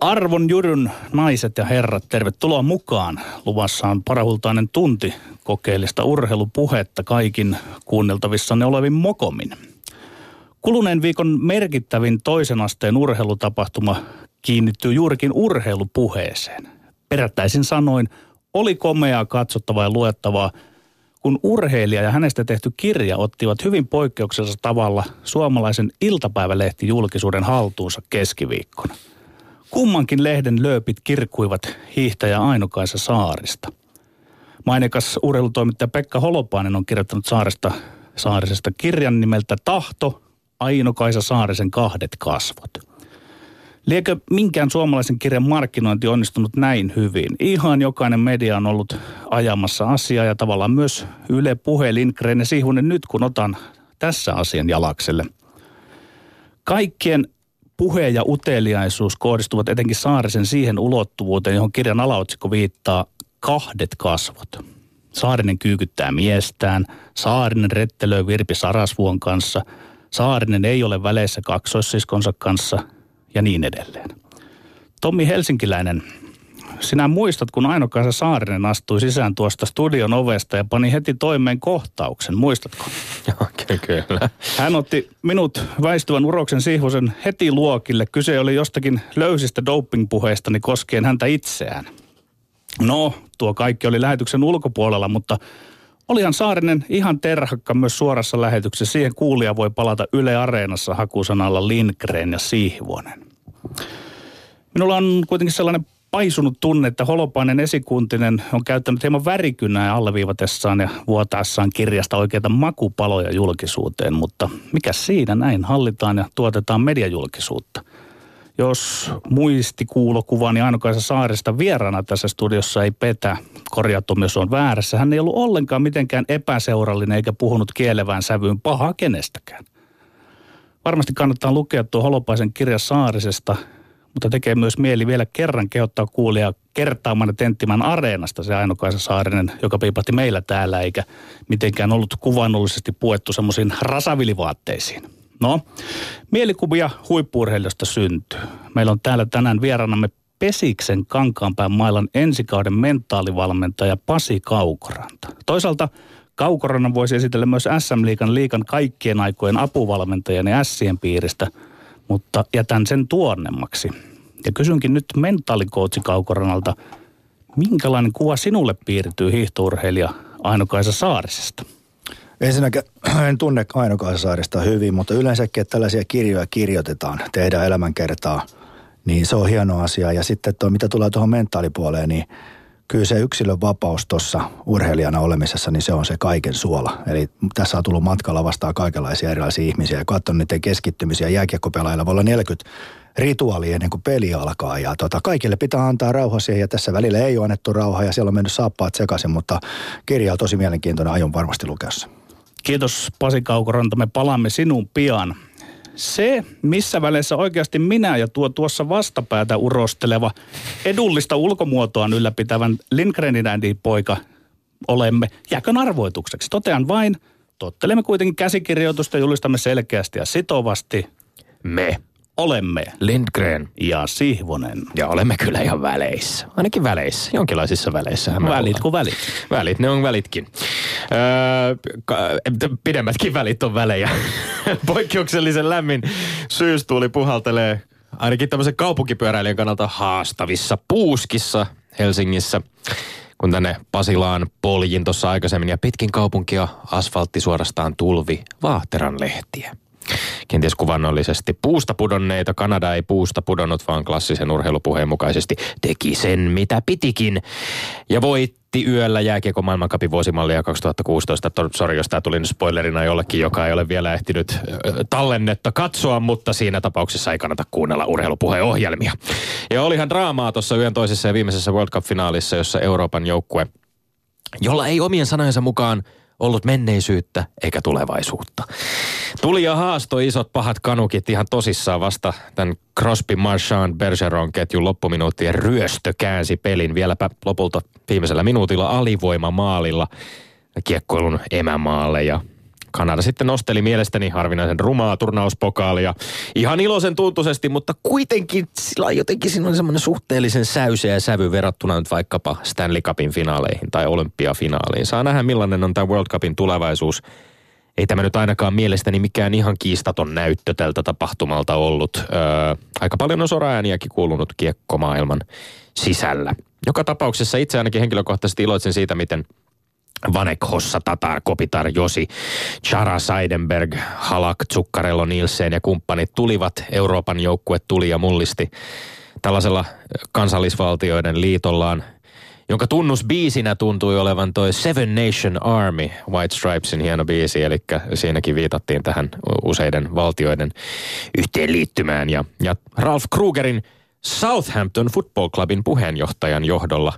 Arvon Jyryn naiset ja herrat, tervetuloa mukaan. Luvassa on parahultainen tunti kokeellista urheilupuhetta kaikin kuunneltavissanne olevin mokomin. Kuluneen viikon merkittävin toisen asteen urheilutapahtuma kiinnittyy juurikin urheilupuheeseen. Perättäisin sanoin, oli komeaa katsottavaa ja luettavaa, kun urheilija ja hänestä tehty kirja ottivat hyvin poikkeuksellisella tavalla suomalaisen iltapäivälehti julkisuuden haltuunsa keskiviikkona – Kummankin lehden lööpit kirkkuivat hiihtäjä Ainokaisa Saarista. Mainekas urheilutoimittaja Pekka Holopainen on kirjoittanut Saaresta, Saarisesta kirjan nimeltä Tahto, Ainokaisa Saarisen kahdet kasvot. Liekö minkään suomalaisen kirjan markkinointi onnistunut näin hyvin? Ihan jokainen media on ollut ajamassa asiaa ja tavallaan myös Yle Puhe, Lindgren ja Sihunen nyt kun otan tässä asian jalakselle. Kaikkien puhe ja uteliaisuus kohdistuvat etenkin Saarisen siihen ulottuvuuteen, johon kirjan alaotsikko viittaa kahdet kasvot. Saarinen kyykyttää miestään, Saarinen rettelöi Virpi Sarasvuon kanssa, Saarinen ei ole väleissä kaksoissiskonsa kanssa ja niin edelleen. Tommi Helsinkiläinen sinä muistat, kun Aino-Kaisa Saarinen astui sisään tuosta studion ovesta ja pani heti toimeen kohtauksen. Muistatko? Joo, kyllä. Hän otti minut väistyvän uroksen sihvosen heti luokille. Kyse oli jostakin löysistä dopingpuheistani koskien häntä itseään. No, tuo kaikki oli lähetyksen ulkopuolella, mutta olihan Saarinen ihan terhakka myös suorassa lähetyksessä. Siihen kuulija voi palata Yle Areenassa hakusanalla Lindgren ja Sihvonen. Minulla on kuitenkin sellainen paisunut tunne, että Holopainen esikuntinen on käyttänyt hieman värikynää alleviivatessaan ja vuotaessaan kirjasta oikeita makupaloja julkisuuteen, mutta mikä siinä näin hallitaan ja tuotetaan mediajulkisuutta. Jos muistikuulokuvani niin Ainokaisa Saaresta vieraana tässä studiossa ei petä, korjattu myös on väärässä, hän ei ollut ollenkaan mitenkään epäseurallinen eikä puhunut kielevään sävyyn pahaa kenestäkään. Varmasti kannattaa lukea tuo Holopaisen kirja Saarisesta – mutta tekee myös mieli vielä kerran kehottaa kuulia kertaamaan ja tenttimään areenasta se Ainokaisa Saarinen, joka piipahti meillä täällä, eikä mitenkään ollut kuvannollisesti puettu semmoisiin rasavilivaatteisiin. No, mielikuvia huippuurheilijasta syntyy. Meillä on täällä tänään vieraanamme Pesiksen Kankaanpään mailan ensikauden mentaalivalmentaja Pasi Kaukoranta. Toisaalta Kaukorannan voisi esitellä myös SM-liikan liikan kaikkien aikojen apuvalmentajan ja Sien piiristä – mutta jätän sen tuonnemmaksi. Ja kysynkin nyt mentaalikoutsi Kaukoranalta, minkälainen kuva sinulle piirtyy hiihtourheilija Ainokaisa Saarisesta? Ensinnäkin en tunne Ainokaisa Saarista hyvin, mutta yleensäkin, että tällaisia kirjoja kirjoitetaan, tehdään elämänkertaa, niin se on hieno asia. Ja sitten tuo, mitä tulee tuohon mentaalipuoleen, niin kyllä se yksilön vapaus tuossa urheilijana olemisessa, niin se on se kaiken suola. Eli tässä on tullut matkalla vastaan kaikenlaisia erilaisia ihmisiä ja katsonut niiden keskittymisiä. Jääkiekkopelaajilla voi olla 40 rituaalia ennen kuin peli alkaa ja tota, kaikille pitää antaa rauha siihen ja tässä välillä ei ole annettu rauhaa ja siellä on mennyt saappaat sekaisin, mutta kirja on tosi mielenkiintoinen, aion varmasti lukea Kiitos Pasi Kaukoranta, me palaamme sinuun pian. Se, missä väleissä oikeasti minä ja tuo tuossa vastapäätä urosteleva, edullista ulkomuotoaan ylläpitävän Lindgrenin poika olemme, jääkön arvoitukseksi. Totean vain, tottelemme kuitenkin käsikirjoitusta julistamme selkeästi ja sitovasti. Me olemme Lindgren ja Sihvonen. Ja olemme kyllä ihan väleissä. Ainakin väleissä. Jonkinlaisissa väleissä. Välit kuin välit. Välit, ne on välitkin. Öö, pidemmätkin välit on välejä. Poikkeuksellisen lämmin syystuuli puhaltelee ainakin tämmöisen kaupunkipyöräilijän kannalta haastavissa puuskissa Helsingissä kun tänne Pasilaan poljin tuossa aikaisemmin ja pitkin kaupunkia asfaltti suorastaan tulvi vaahteran lehtiä kenties kuvannollisesti puusta pudonneita. Kanada ei puusta pudonnut, vaan klassisen urheilupuheen mukaisesti teki sen, mitä pitikin. Ja voitti yöllä jääkiekko maailmankapin vuosimallia 2016. Sori, jos tämä tuli nyt spoilerina jollekin, joka ei ole vielä ehtinyt tallennetta katsoa, mutta siinä tapauksessa ei kannata kuunnella urheilupuheen ohjelmia. Ja olihan draamaa tuossa yön toisessa ja viimeisessä World Cup-finaalissa, jossa Euroopan joukkue, jolla ei omien sanojensa mukaan ollut menneisyyttä eikä tulevaisuutta. Tuli ja haastoi isot pahat kanukit ihan tosissaan vasta tämän Crosby Marchand Bergeron ketjun loppuminuuttien ryöstö käänsi pelin vieläpä lopulta viimeisellä minuutilla alivoimamaalilla kiekkoilun emämaalle ja Kanada sitten nosteli mielestäni harvinaisen rumaa turnauspokaalia. Ihan iloisen tuntuisesti, mutta kuitenkin sillä jotenkin siinä on semmoinen suhteellisen säyseä sävy verrattuna nyt vaikkapa Stanley Cupin finaaleihin tai olympiafinaaliin. Saa nähdä millainen on tämä World Cupin tulevaisuus. Ei tämä nyt ainakaan mielestäni mikään ihan kiistaton näyttö tältä tapahtumalta ollut. Öö, aika paljon on soraääniäkin kuulunut kiekkomaailman sisällä. Joka tapauksessa itse ainakin henkilökohtaisesti iloitsen siitä, miten – Vanek, Hossa, Tatar, Kopitar, Josi, Chara, Seidenberg, Halak, Zuccarello, Nielsen ja kumppanit tulivat. Euroopan joukkue tuli ja mullisti tällaisella kansallisvaltioiden liitollaan, jonka tunnusbiisinä tuntui olevan toi Seven Nation Army, White Stripesin hieno biisi, eli siinäkin viitattiin tähän useiden valtioiden yhteenliittymään. Ja, ja Ralph Krugerin – Southampton Football Clubin puheenjohtajan johdolla,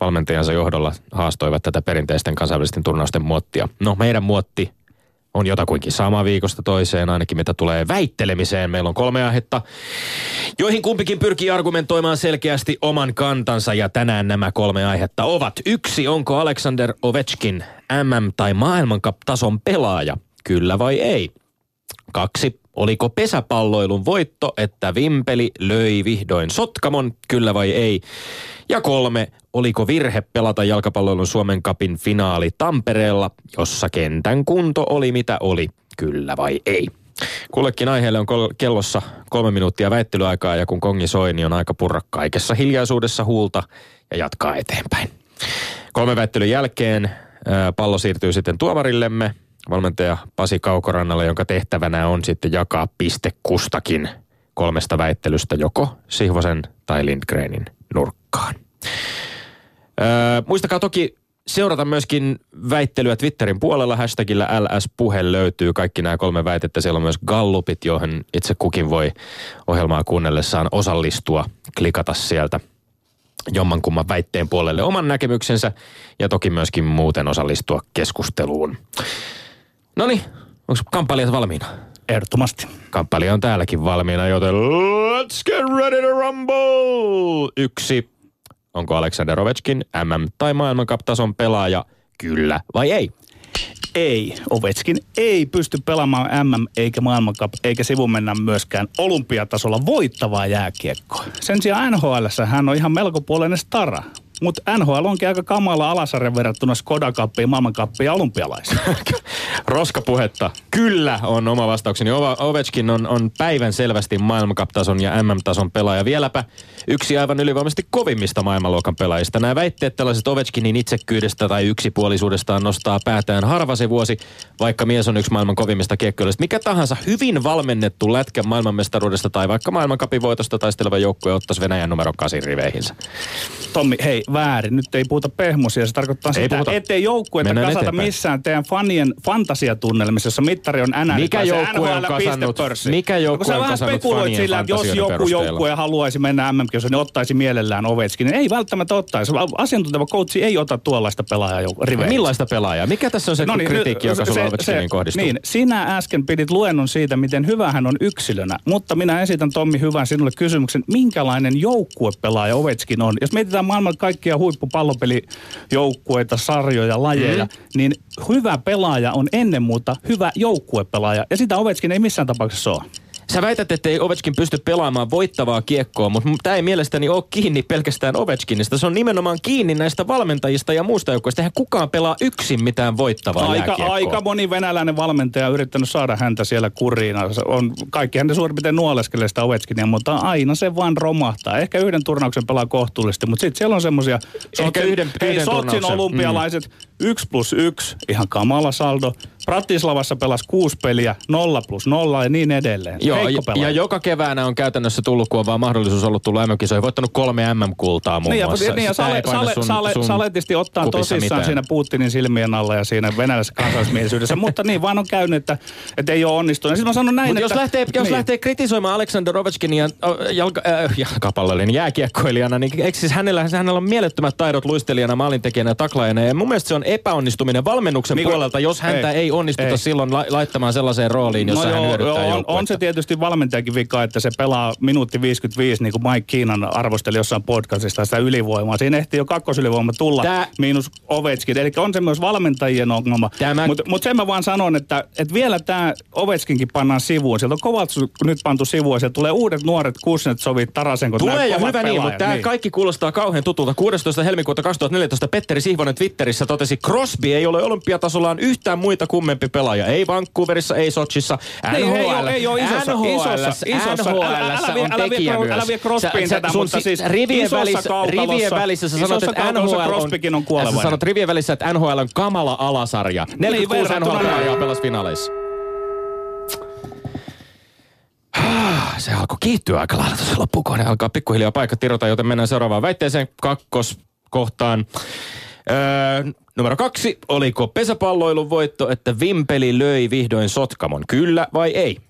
valmentajansa johdolla haastoivat tätä perinteisten kansainvälisten turnausten muottia. No meidän muotti on jotakuinkin sama viikosta toiseen, ainakin mitä tulee väittelemiseen. Meillä on kolme aihetta, joihin kumpikin pyrkii argumentoimaan selkeästi oman kantansa. Ja tänään nämä kolme aihetta ovat. Yksi, onko Alexander Ovechkin MM- tai maailmankap-tason pelaaja? Kyllä vai ei? Kaksi, Oliko pesäpalloilun voitto, että Vimpeli löi vihdoin Sotkamon, kyllä vai ei? Ja kolme, oliko virhe pelata jalkapalloilun Suomen kapin finaali Tampereella, jossa kentän kunto oli mitä oli, kyllä vai ei? Kullekin aiheelle on kol- kellossa kolme minuuttia väittelyaikaa ja kun kongi soi, niin on aika purra kaikessa hiljaisuudessa huulta ja jatkaa eteenpäin. Kolme väittelyn jälkeen pallo siirtyy sitten tuomarillemme valmentaja Pasi Kaukorannalle, jonka tehtävänä on sitten jakaa piste kustakin kolmesta väittelystä joko Sihvosen tai Lindgrenin nurkkaan. Öö, muistakaa toki seurata myöskin väittelyä Twitterin puolella. Hashtagillä LS-puhe löytyy kaikki nämä kolme väitettä. Siellä on myös gallupit, joihin itse kukin voi ohjelmaa kuunnellessaan osallistua, klikata sieltä jommankumman väitteen puolelle oman näkemyksensä ja toki myöskin muuten osallistua keskusteluun. No niin, onko kamppailijat valmiina? Ehdottomasti. Kamppailija on täälläkin valmiina, joten let's get ready to rumble! Yksi. Onko Alexander Ovechkin MM- tai maailmankap-tason pelaaja? Kyllä vai ei? Ei. Ovechkin ei pysty pelaamaan MM eikä maailmankap eikä sivu mennä myöskään olympiatasolla voittavaa jääkiekkoa. Sen sijaan NHL hän on ihan melkopuolinen stara. Mutta NHL onkin aika kamala alasarjan verrattuna Skoda Cupiin, maailmankappiin ja olympialaisiin. Roskapuhetta. Kyllä on oma vastaukseni. Ovechkin on, on päivän selvästi maailmankaptason ja MM-tason pelaaja. Vieläpä yksi aivan ylivoimaisesti kovimmista maailmanluokan pelaajista. Nämä väitteet tällaiset Ovechkinin itsekkyydestä tai yksipuolisuudestaan nostaa päätään harva se vuosi, vaikka mies on yksi maailman kovimmista kiekkoilijoista. Mikä tahansa hyvin valmennettu lätkä maailmanmestaruudesta tai vaikka maailmankapin voitosta taisteleva joukkue ottaisi Venäjän numero 8 riveihinsä. Tommi, hei, väärin. Nyt ei puhuta pehmusia. Se tarkoittaa ei sitä, puhuta. ettei joukkueita kasata eteenpäin. missään teidän fanien fantasiatunnelmissa, jossa mittari on NN. Mikä joukkue on kasannut, mikä joukkue on kasannut fanien sillä, että jos joku joukkue haluaisi mennä mm niin ottaisi mielellään Ovechkin. Niin ei välttämättä ottaisi. Asiantunteva coachi ei ota tuollaista pelaajaa riveihin. Millaista pelaajaa? Mikä tässä on se no niin, kritiikki, joka sulla Ovechkinin kohdistuu? Niin, sinä äsken pidit luennon siitä, miten hyvä hän on yksilönä. Mutta minä esitän Tommi hyvän sinulle kysymyksen, minkälainen joukkue-pelaaja Ovechkin on? Jos mietitään maailman kaikkia huippupallopelijoukkueita, sarjoja, lajeja, mm. niin hyvä pelaaja on ennen muuta hyvä joukkuepelaaja. Ja sitä Ovechkin ei missään tapauksessa ole. Sä väität, että ei Ovechkin pysty pelaamaan voittavaa kiekkoa, mutta tämä ei mielestäni ole kiinni pelkästään Ovechkinista. Se on nimenomaan kiinni näistä valmentajista ja muusta joukkoista. Eihän kukaan pelaa yksin mitään voittavaa aika, aika moni venäläinen valmentaja on yrittänyt saada häntä siellä kuriin. On, kaikki hän suurin piirtein nuoleskelee sitä Ovechkinia, mutta aina se vaan romahtaa. Ehkä yhden turnauksen pelaa kohtuullisesti, mutta sitten siellä on semmoisia... Ehkä yhden, yhden Sotsin olympialaiset, mm. 1 plus 1, ihan kamala saldo. Pratislavassa pelasi kuusi peliä, nolla plus nolla ja niin edelleen. Joo, ja, ja joka keväänä on käytännössä tullut, kun on vaan mahdollisuus ollut tullut MM-kisoihin, voittanut kolme MM-kultaa muun niin, muassa. Ja, niin, ja sale, sale, sun, sale, sun saletisti ottaa tosissaan mitään. siinä Putinin silmien alla ja siinä venäläisessä kansallismielisyydessä, mutta niin vaan on käynyt, että, että ei ole onnistunut. Sitten mä sanon näin, Mut että... Jos lähtee, niin. jos lähtee kritisoimaan Alexander Ovechkinia jalka, äh, jalkapalloilijana, niin jääkiekkoilijana, niin eikö siis hänellä, hänellä on mielettömät taidot luistelijana, maalintekijänä ja taklaajana. Ja mun mielestä se on epäonnistuminen valmennuksen Niin niin, puolelta, jos häntä ei, ei, onnistuta ei. silloin la- laittamaan sellaiseen rooliin, jossa hän hyödyttää on, joukkuetta. on se tietysti valmentajakin vika, että se pelaa minuutti 55, niin kuin Mike Keenan arvosteli jossain podcastista sitä ylivoimaa. Siinä ehti jo kakkosylivoima tulla, Tää- miinus Ovechkin. Eli on se myös valmentajien ongelma. Tämä- Mutta mut sen mä vaan sanon, että, että vielä tämä Ovechkinkin pannaan sivuun. Sieltä on kovat nyt pantu sivuun. Sieltä tulee uudet nuoret Kuznetsovit, Tarasenkot. Tulee ja hyvä niin, mutta tämä kaikki kuulostaa kauhean tutulta. 16. helmikuuta 2014 Petteri Sihvonen Twitterissä totesi, Crosby ei ole olympiatasollaan yhtään muita kummempi pelaaja. Ei Vancouverissa, ei Sochissa. Ei, NHL, ei ole- ei ole isossa- isossa- isossa- NHL älä- älä vie- on älä vie myös. älä vie Crosbyin Sä- tätä, sun mutta si- siis rivien isossa välissä, rivien välissä sä sanot, että NHL on, Crosbykin on sä kuolevainen. sanot rivien välissä, että NHL on kamala alasarja. 46 verrattuna- NHL-pelaajaa pelas finaaleissa. Se alkoi kiihtyä aika lailla tuossa loppukohde. Alkaa pikkuhiljaa paikka tirota, joten mennään seuraavaan väitteeseen kakkoskohtaan. Öö, numero kaksi. Oliko pesäpalloilun voitto, että Vimpeli löi vihdoin Sotkamon? Kyllä vai ei?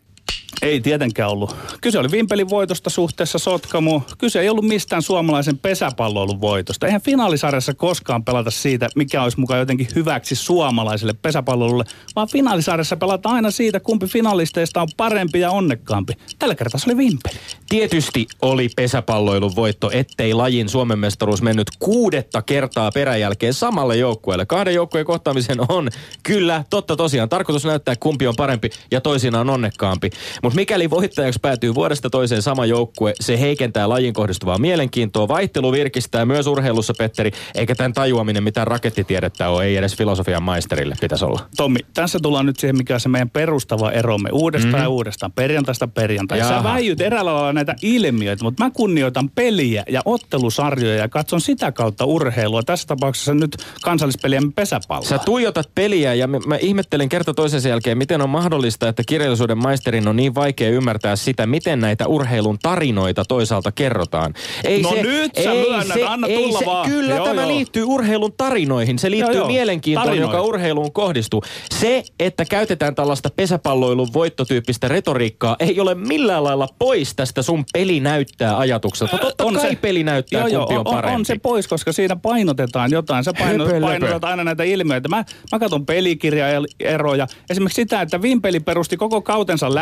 Ei tietenkään ollut. Kyse oli Vimpelin voitosta suhteessa Sotkamoon. Kyse ei ollut mistään suomalaisen pesäpalloilun voitosta. Eihän finaalisarjassa koskaan pelata siitä, mikä olisi mukaan jotenkin hyväksi suomalaiselle pesäpalloilulle, vaan finaalisarjassa pelataan aina siitä, kumpi finalisteista on parempi ja onnekkaampi. Tällä kertaa se oli Vimpeli. Tietysti oli pesäpalloilun voitto, ettei lajin Suomen mestaruus mennyt kuudetta kertaa peräjälkeen samalle joukkueelle. Kahden joukkueen kohtaamisen on kyllä totta tosiaan. Tarkoitus näyttää, kumpi on parempi ja toisinaan onnekkaampi. Mutta mikäli voittajaksi päätyy vuodesta toiseen sama joukkue, se heikentää lajin kohdistuvaa mielenkiintoa. Vaihtelu virkistää myös urheilussa, Petteri, eikä tämän tajuaminen mitään rakettitiedettä ole, ei edes filosofian maisterille pitäisi olla. Tommi, tässä tullaan nyt siihen, mikä on se meidän perustava eromme. Uudestaan mm-hmm. ja uudestaan, perjantaista perjantai. Sä väijyt eräällä lailla näitä ilmiöitä, mutta mä kunnioitan peliä ja ottelusarjoja ja katson sitä kautta urheilua. Tässä tapauksessa nyt kansallispelien pesäpalloa. Sä tuijotat peliä ja mä, mä ihmettelen kerta toisensa jälkeen, miten on mahdollista, että kirjallisuuden maisterin on niin vaikea ymmärtää sitä, miten näitä urheilun tarinoita toisaalta kerrotaan. Ei No nyt sä myönnät, anna tulla se, vaan. Kyllä Joo, tämä joo. liittyy urheilun tarinoihin. Se liittyy Joo, joo. mielenkiintoon, Tarinoihin. joka urheiluun kohdistuu. Se, että käytetään tällaista pesäpalloilun voittotyyppistä retoriikkaa, ei ole millään lailla pois tästä sun peli näyttää ajatukselta. Totta on kai se- peli näyttää, joo, kumpi joo, on parempi. On se pois, koska siinä painotetaan jotain. Sä paino, Höpö, painotat aina näitä ilmiöitä. Mä, mä katson pelikirjaeroja. Esimerkiksi sitä, että Vimpeli perusti koko kautensa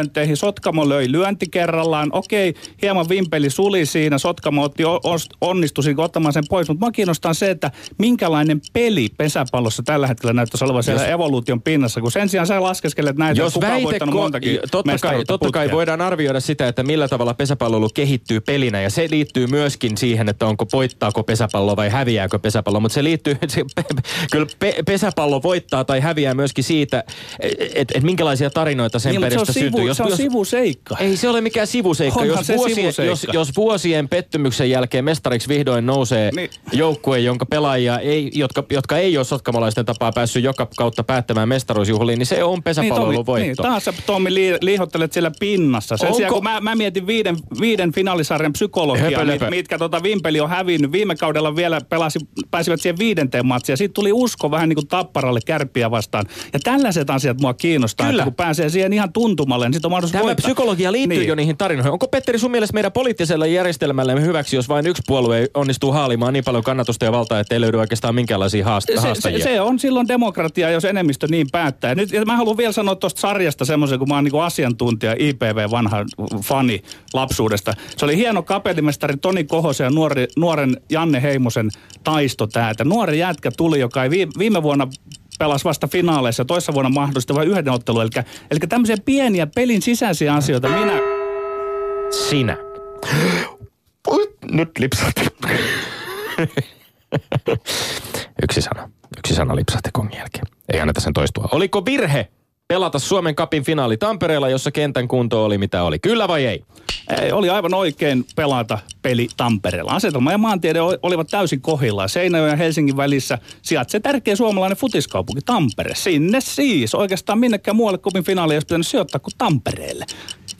läpilyönteihin. Sotkamo löi lyönti kerrallaan. Okei, hieman Vimpeli suli siinä. Sotkamo otti, o- os- onnistui siinä ottamaan sen pois. Mutta mä kiinnostaa se, että minkälainen peli pesäpallossa tällä hetkellä näyttäisi olevan siellä Jos- evoluution pinnassa. Kun sen sijaan sä laskeskelet näitä, Jos kuka on väite, voittanut ko- montakin totta, kai, totta kai voidaan arvioida sitä, että millä tavalla pesäpalloilu kehittyy pelinä. Ja se liittyy myöskin siihen, että onko voittaako pesäpallo vai häviääkö pesäpallo. Mutta se liittyy, se, pe, kyllä pe, pesäpallo voittaa tai häviää myöskin siitä, että et minkälaisia tarinoita sen Niin, mutta se on, syntyy. se on sivuseikka. Ei se ole mikään sivuseikka. Onhan Jos, se vuosien, sivuseikka. jos, jos vuosien pettymyksen jälkeen mestariksi vihdoin nousee Niin. joukkue, jonka pelaajia ei, jotka, jotka ei ole sotkamalaisten tapaa päässyt joka kautta päättämään mestaruusjuhliin, niin se on pesäpalloilun Niin, voitto. niin, taas sä Tommi li, liihottelet siellä pinnassa. Sen Onko- sijaan kun mä, mä mietin viiden, viiden finaalisarjan psykologiaa, Höpö, mit, löpö. mitkä tota Vimpeli on hävinnyt. Viime kaudella vielä pelasi, pääsivät siihen viidenteen matsiin ja siitä tuli usko vähän niin kuin tapparalle kärppiä vastaan. Ja tällaiset asiat mua kiinnostaa, Kyllä. että kun pääsee siihen ihan tuntumalle, niin sitten on mahdollisuus Tämä voittaa. psykologia liittyy Niin. jo niihin tarinoihin. Onko Petteri sun mielestä meidän poliittisella järjestelmällä hyväksi, jos vain yksi puolue onnistuu haalimaan niin paljon kannatusta ja valtaa, että ei löydy oikeastaan minkäänlaisia haast- se, se, haastajia? se on silloin demokratia, jos enemmistö niin päättää. Nyt, ja mä haluan vielä sanoa tuosta sarjasta semmoisen, kun mä oon niin asiantuntija, IPV, vanha fani lapsuudesta. Se oli hieno kapellimestari Toni Kohosen ja nuori, nuoren Janne Heimosen taisto tää. Että nuori jätkä tuli, joka ei viime vuonna pelasi vasta finaaleissa toissa vuonna mahdollisesti vain yhden ottelun. Eli, eli tämmöisiä pieniä pelin sisäisiä asioita minä... Sinä. Nyt lipsahti. Yksi sana. Yksi sana lipsahti kongin jälkeen. Ei anneta sen toistua. Oliko virhe pelata Suomen kapin finaali Tampereella, jossa kentän kunto oli mitä oli? Kyllä vai ei? Ei, oli aivan oikein pelata peli Tampereella. Asetelma ja maantiede oli- olivat täysin kohillaan. Seinäjoen ja Helsingin välissä sijaitsee tärkeä suomalainen futiskaupunki Tampere. Sinne siis. Oikeastaan minnekään muualle kupin finaali ei olisi pitänyt sijoittaa kuin Tampereelle.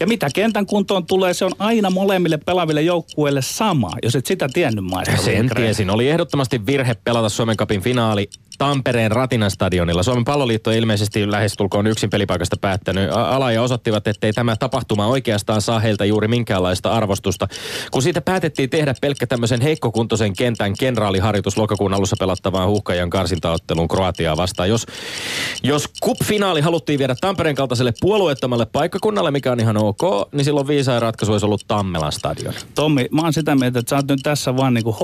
Ja mitä kentän kuntoon tulee, se on aina molemmille pelaaville joukkueille sama, jos et sitä tiennyt maista. Sen tiesin. Oli ehdottomasti virhe pelata Suomen kapin finaali Tampereen Ratinan stadionilla. Suomen palloliitto ilmeisesti lähestulkoon yksin pelipaikasta päättänyt. Ala ja osoittivat, ettei tämä tapahtuma oikeastaan saa heiltä juuri minkäänlaista arvostusta. Kun siitä päätettiin tehdä pelkkä tämmöisen heikkokuntoisen kentän kenraaliharjoitus lokakuun alussa pelattavaan huuhkajan karsintaotteluun Kroatiaa vastaan. Jos, jos cup-finaali haluttiin viedä Tampereen kaltaiselle puolueettomalle paikkakunnalle, mikä on ihan ok, niin silloin viisain ratkaisu olisi ollut Tammelan stadion. Tommi, mä oon sitä mieltä, että sä oot nyt tässä vaan niinku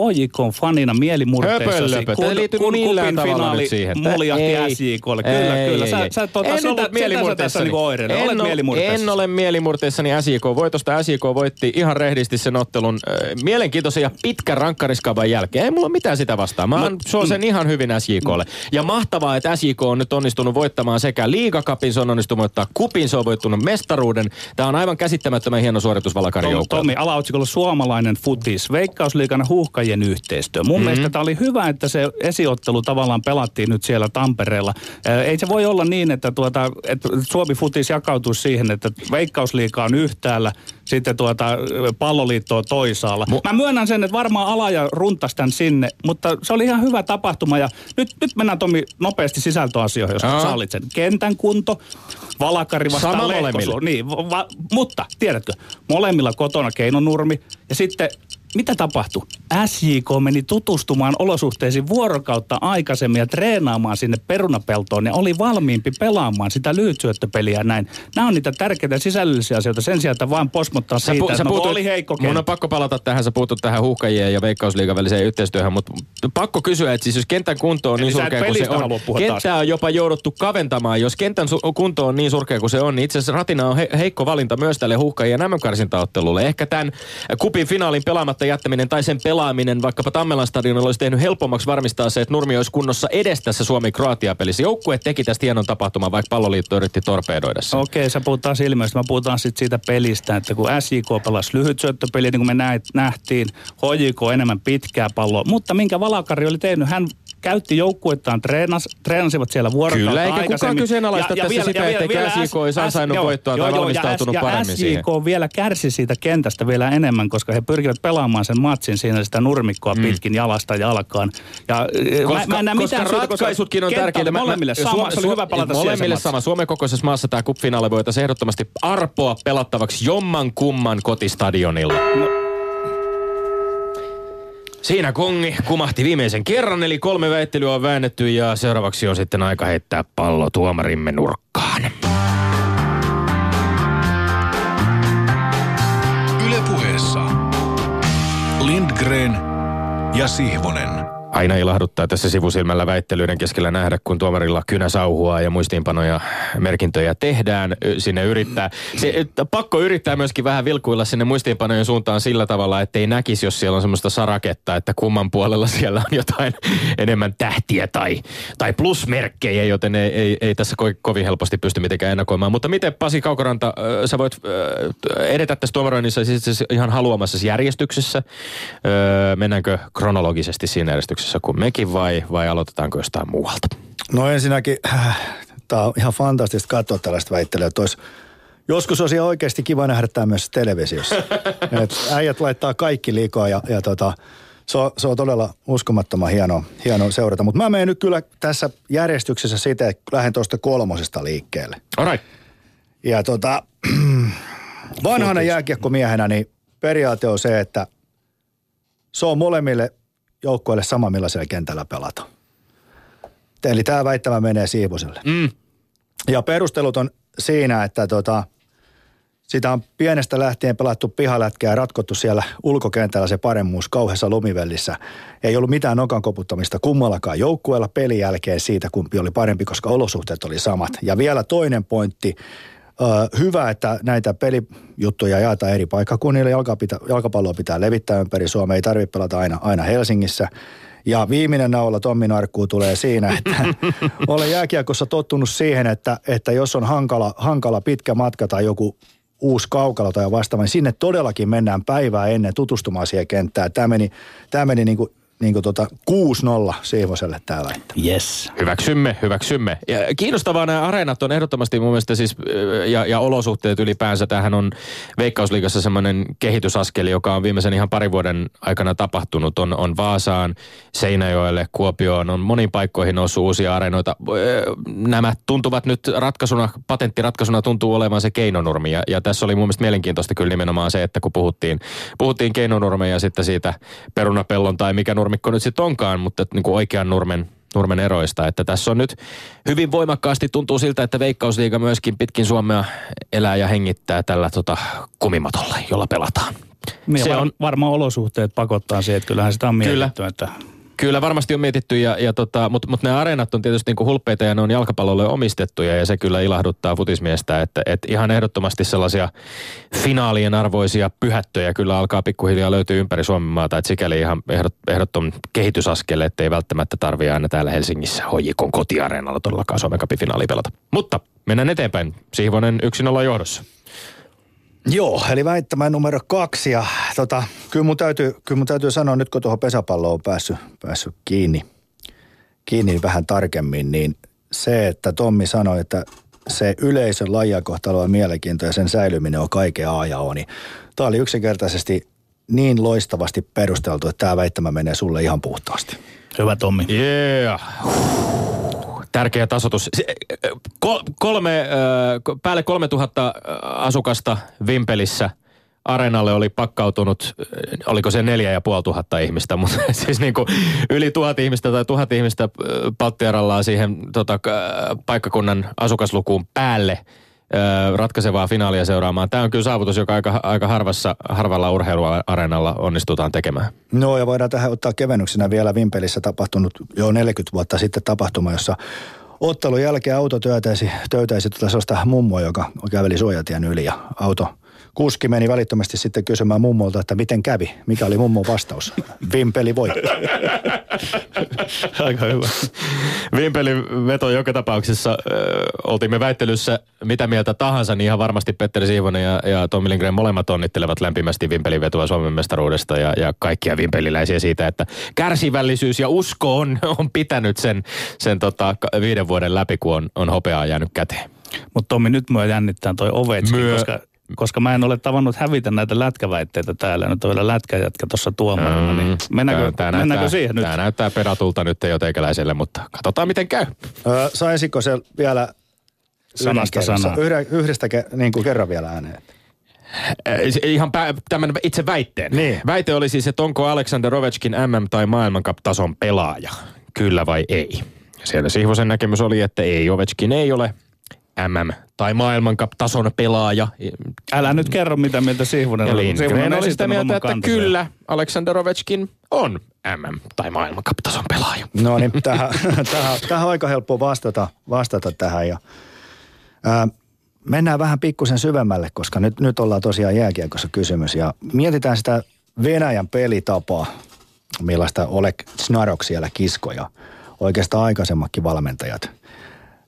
fanina mielimurteissasi. Höpö, Ei liity millään tavalla nyt siihen. Muljahti. SJKlle. Kyllä, Ei, kyllä. ei, Sä, ei. sä, tota, En sä, nyt olet, sä tässä niinku oireilla. Olet en, ole, mielimurteissa. en ole mielimurteissani SJK voitosta. SJK voitti ihan rehdisti sen ottelun äh, mielenkiintoisen ja pitkän rankkariskaavan jälkeen. Ei mulla mitään sitä vastaan. Mä no, suon sen ihan hyvin SJKlle. Ja mahtavaa, että SJK on nyt onnistunut voittamaan sekä liigakapin, se on onnistunut voittaa kupin, se on voittanut mestaruuden. Tämä on aivan käsittämättömän hieno suoritus Valakarin Tom. Tommi, alaotsikolla suomalainen futis, veikkausliikan huuhkajien yhteistyö. Mun mm-hmm. mielestä tämä oli hyvä, että se esiottelu tavallaan pelattiin nyt siellä Tampereella. Ää, Ei se voi olla niin, että, tuota, että Suomi futis jakautuisi siihen, että veikkausliika on yhtäällä, sitten tuota, palloliitto on toisaalla. Mä myönnän sen, että varmaan alaja runtasi tämän sinne, mutta se oli ihan hyvä tapahtuma. Ja nyt, nyt mennään Tomi nopeasti sisältöasioihin, jos Aa. sallit sen. Kentän kunto, Valakari vastaan Sama. Niin, va- va- mutta tiedätkö, molemmilla kotona keinonurmi ja sitten mitä tapahtui? SJK meni tutustumaan olosuhteisiin vuorokautta aikaisemmin ja treenaamaan sinne perunapeltoon ja oli valmiimpi pelaamaan sitä lyhytsyöttöpeliä ja näin. Nämä on niitä tärkeitä sisällöllisiä asioita sen sijaan, että vaan posmottaa siitä, pu- että no, puutut- oli heikko Mun kenttä. on pakko palata tähän, sä puutut tähän huuhkajien ja veikkausliigan väliseen yhteistyöhön, mutta pakko kysyä, että siis jos kentän kunto on Eli niin sä surkea kuin se on, puhua taas. kenttää on jopa jouduttu kaventamaan. Jos kentän su- kunto on niin surkea kuin se on, niin itse asiassa Ratina on he- heikko valinta myös tälle huuhkajien MM-karsintaottelulle. Ehkä tämän kupin finaalin pelaamatta jättäminen tai sen pelaaminen vaikkapa Tammelan stadionilla olisi tehnyt helpommaksi varmistaa se, että Nurmi olisi kunnossa edes tässä Suomi-Kroatia-pelissä. Joukkue teki tästä hienon tapahtuman, vaikka palloliitto yritti torpedoida sen. Okei, sä puhut taas ilmeisesti. Mä puhutaan sitten siitä pelistä, että kun SJK pelasi lyhyt syöttöpeliä, niin kuin me näit, nähtiin, HJK enemmän pitkää palloa. Mutta minkä Valakari oli tehnyt, hän käytti joukkuettaan, treenas, treenasivat siellä vuorokautta Kyllä, eikä kukaan kyseenalaista tässä sitä, etteikö SJK olisi ansainnut voittoa tai valmistautunut ja, paremmin ja siihen. SJK vielä kärsi siitä kentästä vielä enemmän, koska he pyrkivät pelaamaan sen matsin siinä sitä nurmikkoa mm. pitkin jalasta jalkaan. Ja, Koska, mä, mä en näe koska mitään ratkaisutkin on tärkeitä. Molemmille sama, Suom- se oli hyvä se Molemmille sama. Suomen kokoisessa maassa tämä kuppifinaali voitaisiin ehdottomasti arpoa pelattavaksi jomman kumman kotistadionilla. Siinä kongi kumahti viimeisen kerran, eli kolme väittelyä on väännetty ja seuraavaksi on sitten aika heittää pallo tuomarimme nurkkaan. Yle puheessa. Lindgren ja Sihvonen. Aina ilahduttaa tässä sivusilmällä väittelyiden keskellä nähdä, kun tuomarilla kynä sauhua ja muistiinpanoja, merkintöjä tehdään. Sinne yrittää. Se, että pakko yrittää myöskin vähän vilkuilla sinne muistiinpanojen suuntaan sillä tavalla, ettei näkisi, jos siellä on semmoista saraketta, että kumman puolella siellä on jotain enemmän tähtiä tai, tai plusmerkkejä, joten ei, ei, ei tässä ko- kovin helposti pysty mitenkään ennakoimaan. Mutta miten Pasi Kaukoranta, sä voit edetä tässä tuomaroinnissa siis siis ihan haluamassa järjestyksessä? Mennäänkö kronologisesti siinä järjestyksessä kuin mekin vai, vai aloitetaanko jostain muualta? No ensinnäkin, tämä on ihan fantastista katsoa tällaista väittelyä. olisi- Joskus olisi oikeasti kiva nähdä tämä myös televisiossa. Et äijät laittaa kaikki liikaa ja, ja tota, se, on, se on todella uskomattoman hienoa, hienoa seurata. Mutta mä menen nyt kyllä tässä järjestyksessä sitä, että lähden tuosta kolmosesta liikkeelle. All right. Ja tota, vanhana jääkiekkomiehenä niin periaate on se, että se on molemmille joukkoille sama, millaisella kentällä pelata. Eli tämä väittämä menee Siivoselle. Mm. Ja perustelut on siinä, että tota, sitä on pienestä lähtien pelattu pihalätkää ja ratkottu siellä ulkokentällä se paremmuus kauheassa lumivellissä. Ei ollut mitään nokan koputtamista kummallakaan joukkueella pelin jälkeen siitä, kumpi oli parempi, koska olosuhteet oli samat. Ja vielä toinen pointti. Hyvä, että näitä pelijuttuja jaetaan eri paikkakunnille. Jalkapita, jalkapalloa pitää levittää ympäri Suomea. Ei tarvitse pelata aina, aina Helsingissä. Ja viimeinen naula Tommi Narkkuu tulee siinä, että olen jääkiekossa tottunut siihen, että, että jos on hankala, hankala pitkä matka tai joku uusi kaukalo tai vastaava, niin sinne todellakin mennään päivää ennen tutustumaan siihen kenttään. Tämä meni, tämä meni niin kuin niin kuin tota 6-0 Siivoselle tää väittää. Yes. Hyväksymme, hyväksymme. Ja kiinnostavaa nämä areenat on ehdottomasti mun mielestä siis, ja, ja olosuhteet ylipäänsä. Tämähän on Veikkausliigassa semmoinen kehitysaskeli, joka on viimeisen ihan parin vuoden aikana tapahtunut. On, on Vaasaan, Seinäjoelle, Kuopioon, on moniin paikkoihin noussut uusia areenoita. Nämä tuntuvat nyt ratkaisuna, patenttiratkaisuna tuntuu olevan se keinonurmi. Ja, ja tässä oli mun mielestä mielenkiintoista kyllä nimenomaan se, että kun puhuttiin, puhuttiin keinonurmeja ja sitten siitä perunapellon tai mikä nurmikko nyt sitten onkaan, mutta niin kuin oikean nurmen nurmen eroista. Että tässä on nyt hyvin voimakkaasti tuntuu siltä, että Veikkausliiga myöskin pitkin Suomea elää ja hengittää tällä tota, kumimatolla, jolla pelataan. Niin se var, on varmaan olosuhteet pakottaa siihen, että kyllähän sitä on mietitty, kyllä. että Kyllä varmasti on mietitty, ja, ja tota, mutta mut nämä areenat on tietysti niinku hulppeita ja ne on jalkapallolle omistettuja ja se kyllä ilahduttaa futismiestä, että et ihan ehdottomasti sellaisia finaalien arvoisia pyhättöjä kyllä alkaa pikkuhiljaa löytyä ympäri Suomen maata, että sikäli ihan ehdot, ehdottom kehitysaskel, että ei välttämättä tarvitse aina täällä Helsingissä hoijikon kotiareenalla todellakaan Suomen finaali pelata. Mutta mennään eteenpäin. Siivonen yksin olla johdossa. Joo, eli väittämään numero kaksi. Ja tota, kyllä, mun täytyy, kyllä mun täytyy sanoa, nyt kun tuohon pesäpalloon on päässyt, päässyt kiinni, kiinni vähän tarkemmin, niin se, että Tommi sanoi, että se yleisön lajiakohtalo on mielenkiinto ja sen säilyminen on kaiken A ja O, niin tämä oli yksinkertaisesti niin loistavasti perusteltu, että tämä väittämä menee sulle ihan puhtaasti. Hyvä Tommi. Yeah tärkeä tasotus. Kolme, päälle 3000 asukasta Vimpelissä areenalle oli pakkautunut, oliko se neljä ja puoli tuhatta ihmistä, mutta siis niin kuin yli tuhat ihmistä tai tuhat ihmistä Palttiarallaan siihen tota, paikkakunnan asukaslukuun päälle ratkaisevaa finaalia seuraamaan. Tämä on kyllä saavutus, joka aika, aika harvassa, harvalla urheiluareenalla onnistutaan tekemään. No ja voidaan tähän ottaa kevennyksenä vielä Vimpelissä tapahtunut jo 40 vuotta sitten tapahtuma, jossa ottelun jälkeen auto töytäisi, töytäisi tuota sellaista mummoa, joka käveli suojatien yli ja auto kuski meni välittömästi sitten kysymään mummolta, että miten kävi, mikä oli mummon vastaus. Vimpeli voitti. Aika hyvä. Vimpelin veto joka tapauksessa, äh, oltiin me väittelyssä mitä mieltä tahansa, niin ihan varmasti Petteri Siivonen ja, ja Tommi Lindgren molemmat onnittelevat lämpimästi Vimpelin vetoa Suomen mestaruudesta ja, ja kaikkia vimpeliläisiä siitä, että kärsivällisyys ja usko on, on pitänyt sen, sen tota, viiden vuoden läpi, kun on, on hopeaa jäänyt käteen. Mutta Tommi, nyt mua jännittää toi Ovechkin, Myö... koska koska mä en ole tavannut hävitä näitä lätkäväitteitä täällä. Nyt on vielä lätkäjätkä tuossa tuomarina, mm, niin mennäänkö, tää, tää mennäänkö näyttää, siihen nyt? Tämä näyttää pedatulta nyt jo teikäläiselle, mutta katsotaan miten käy. Öö, saisiko se vielä sanasta sanaa? Yhden, yhdestä niin kuin kerran vielä ääneen. Ihan pä- tämän itse väitteen. Niin. Väite oli siis, että onko Alexander Ovechkin MM- tai maailmankap-tason pelaaja. Kyllä vai ei. Siellä Sihvosen näkemys oli, että ei, Ovechkin ei ole MM- tai maailmankap-tason pelaaja. Älä nyt kerro, mitä mieltä Sihvonen oli. Lindgren oli sitä mieltä, että kantansa. kyllä, Aleksander Ovechkin on MM- tai maailmankap-tason pelaaja. No niin, tähän, tähän, tähän on aika helppo vastata, vastata tähän. Ja, ää, mennään vähän pikkusen syvemmälle, koska nyt, nyt ollaan tosiaan jääkiekossa kysymys. Ja mietitään sitä Venäjän pelitapaa, millaista Oleg Snarok siellä kiskoja. Oikeastaan aikaisemmatkin valmentajat –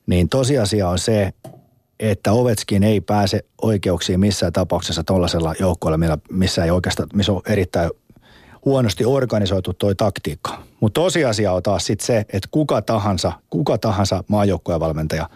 niin tosiasia on se, että Ovetskin ei pääse oikeuksiin missään tapauksessa tuollaisella joukkueella, missä ei oikeastaan, missä on erittäin huonosti organisoitu toi taktiikka. Mutta tosiasia on taas sit se, että kuka tahansa, kuka tahansa maajoukkuevalmentaja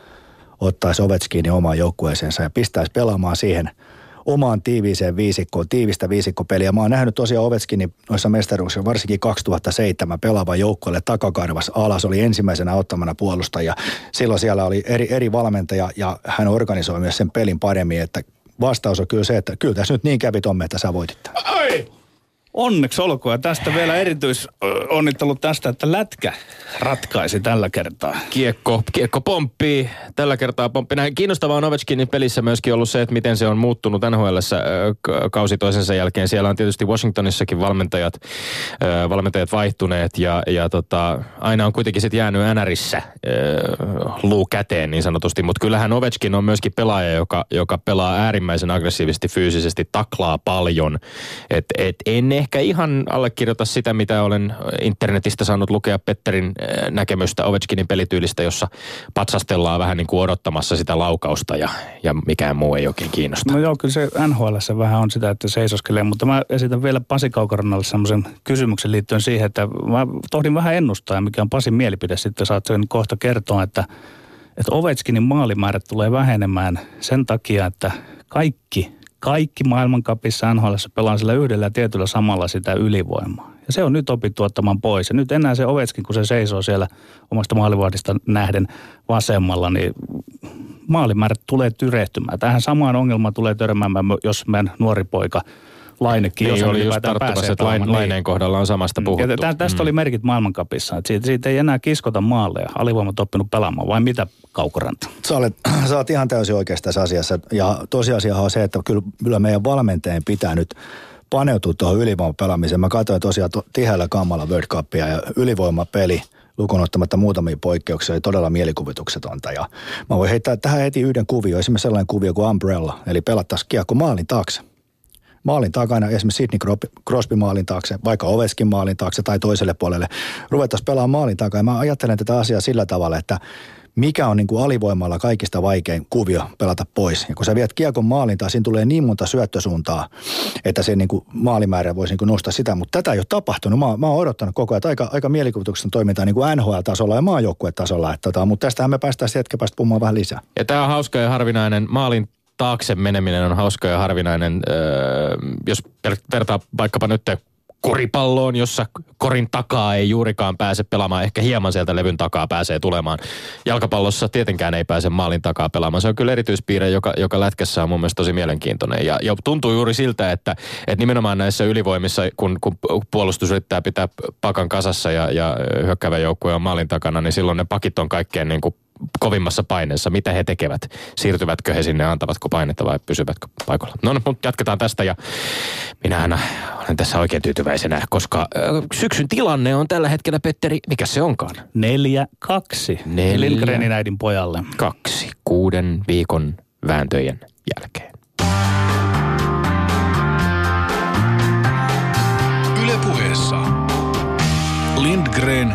ottaisi Ovechkinin omaan joukkueeseensa ja pistäisi pelaamaan siihen – omaan tiiviiseen viisikkoon, tiivistä viisikkopeliä. Mä oon nähnyt tosiaan Ovechkinin noissa mestaruuksissa, varsinkin 2007 pelaava joukkueelle takakarvas alas, oli ensimmäisenä ottamana puolustaja. Silloin siellä oli eri, eri valmentaja ja hän organisoi myös sen pelin paremmin, että vastaus on kyllä se, että kyllä tässä nyt niin kävi Tomme, että sä voitit Ai! Onneksi olkoon. Ja tästä vielä erityisonnittelut tästä, että lätkä ratkaisi tällä kertaa. Kiekko, kiekko pomppii. Tällä kertaa pomppi. Näin kiinnostavaa on Ovechkinin pelissä myöskin ollut se, että miten se on muuttunut nhl kausi toisensa jälkeen. Siellä on tietysti Washingtonissakin valmentajat, valmentajat vaihtuneet ja, ja tota, aina on kuitenkin sitten jäänyt NRissä luu käteen niin sanotusti. Mutta kyllähän Ovechkin on myöskin pelaaja, joka, joka pelaa äärimmäisen aggressiivisesti fyysisesti, taklaa paljon. Et, et en ehkä ihan allekirjoita sitä, mitä olen internetistä saanut lukea Petterin äh, näkemystä Ovechkinin pelityylistä, jossa patsastellaan vähän niin kuin odottamassa sitä laukausta ja, ja mikään muu ei oikein kiinnosta. No joo, kyllä se NHL vähän on sitä, että seisoskelee, mutta mä esitän vielä Pasi Kaukarannalle semmoisen kysymyksen liittyen siihen, että mä tohdin vähän ennustaa, mikä on Pasin mielipide, sitten saat sen kohta kertoa, että, että Ovechkinin maalimäärät tulee vähenemään sen takia, että kaikki, kaikki maailmankapissa NHL pelaa sillä yhdellä tietyllä samalla sitä ylivoimaa. Ja se on nyt opittu ottamaan pois. Ja nyt enää se Ovetskin, kun se seisoo siellä omasta maalivahdista nähden vasemmalla, niin maalimäärät tulee tyrehtymään. Tähän samaan ongelmaan tulee törmäämään, jos meidän nuori poika Lainekin, niin, jos oli just tarttumassa, että lain, Laineen niin. kohdalla on samasta mm. puhuttu. Ja tästä mm. oli merkit maailmankapissa, että siitä, siitä ei enää kiskota maalle ja alivoimat oppinut pelaamaan, vai mitä Kaukoranta? Sä, olet, sä olet ihan täysin oikeassa tässä asiassa ja tosiasia on se, että kyllä, kyllä meidän valmentajien pitää nyt paneutua tuohon ylivoimapelaamiseen. Mä katsoin tosiaan to, tiheällä kammalla World Cupia ja ylivoimapeli – lukunottamatta muutamia poikkeuksia, oli todella mielikuvituksetonta. Ja mä voin heittää tähän heti yhden kuvio, esimerkiksi sellainen kuvio kuin Umbrella, eli pelattaisiin kiekko maalin taakse. Maalin takana, esimerkiksi Sidney Crosby maalin taakse, vaikka Oveskin maalin taakse tai toiselle puolelle. Ruvettaisiin pelaamaan maalin takaa. Ja mä ajattelen tätä asiaa sillä tavalla, että mikä on niin kuin alivoimalla kaikista vaikein kuvio pelata pois. Ja kun sä viet kiekon maalintaan, siinä tulee niin monta syöttösuuntaa, että se niin kuin maalimäärä voisi niin kuin nostaa sitä. Mutta tätä ei ole tapahtunut. Mä, mä oon odottanut koko ajan, aika, aika mielikuvituksesta toimintaa niin kuin NHL-tasolla ja maajoukkuetasolla. Että, tota, mutta tästähän me päästään hetken päästä puhumaan vähän lisää. Ja tämä on hauska ja harvinainen maalin taakse meneminen on hauska ja harvinainen, öö, jos vertaa vaikkapa nyt koripalloon, jossa korin takaa ei juurikaan pääse pelaamaan. Ehkä hieman sieltä levyn takaa pääsee tulemaan. Jalkapallossa tietenkään ei pääse maalin takaa pelaamaan. Se on kyllä erityispiirre, joka, joka lätkässä on mun mielestä tosi mielenkiintoinen. Ja, ja tuntuu juuri siltä, että, että nimenomaan näissä ylivoimissa, kun, kun puolustus yrittää pitää pakan kasassa ja, ja hyökkäävä joukkue on maalin takana, niin silloin ne pakit on kaikkein niin kuin kovimmassa paineessa. Mitä he tekevät? Siirtyvätkö he sinne, antavatko painetta vai pysyvätkö paikalla? No, no mutta jatketaan tästä ja minä aina olen tässä oikein tyytyväisenä, koska äh, syksyn tilanne on tällä hetkellä, Petteri, mikä se onkaan? Neljä, kaksi. Neljä, Lindgrenin äidin pojalle. Kaksi, kuuden viikon vääntöjen jälkeen. Ylepuheessa Lindgren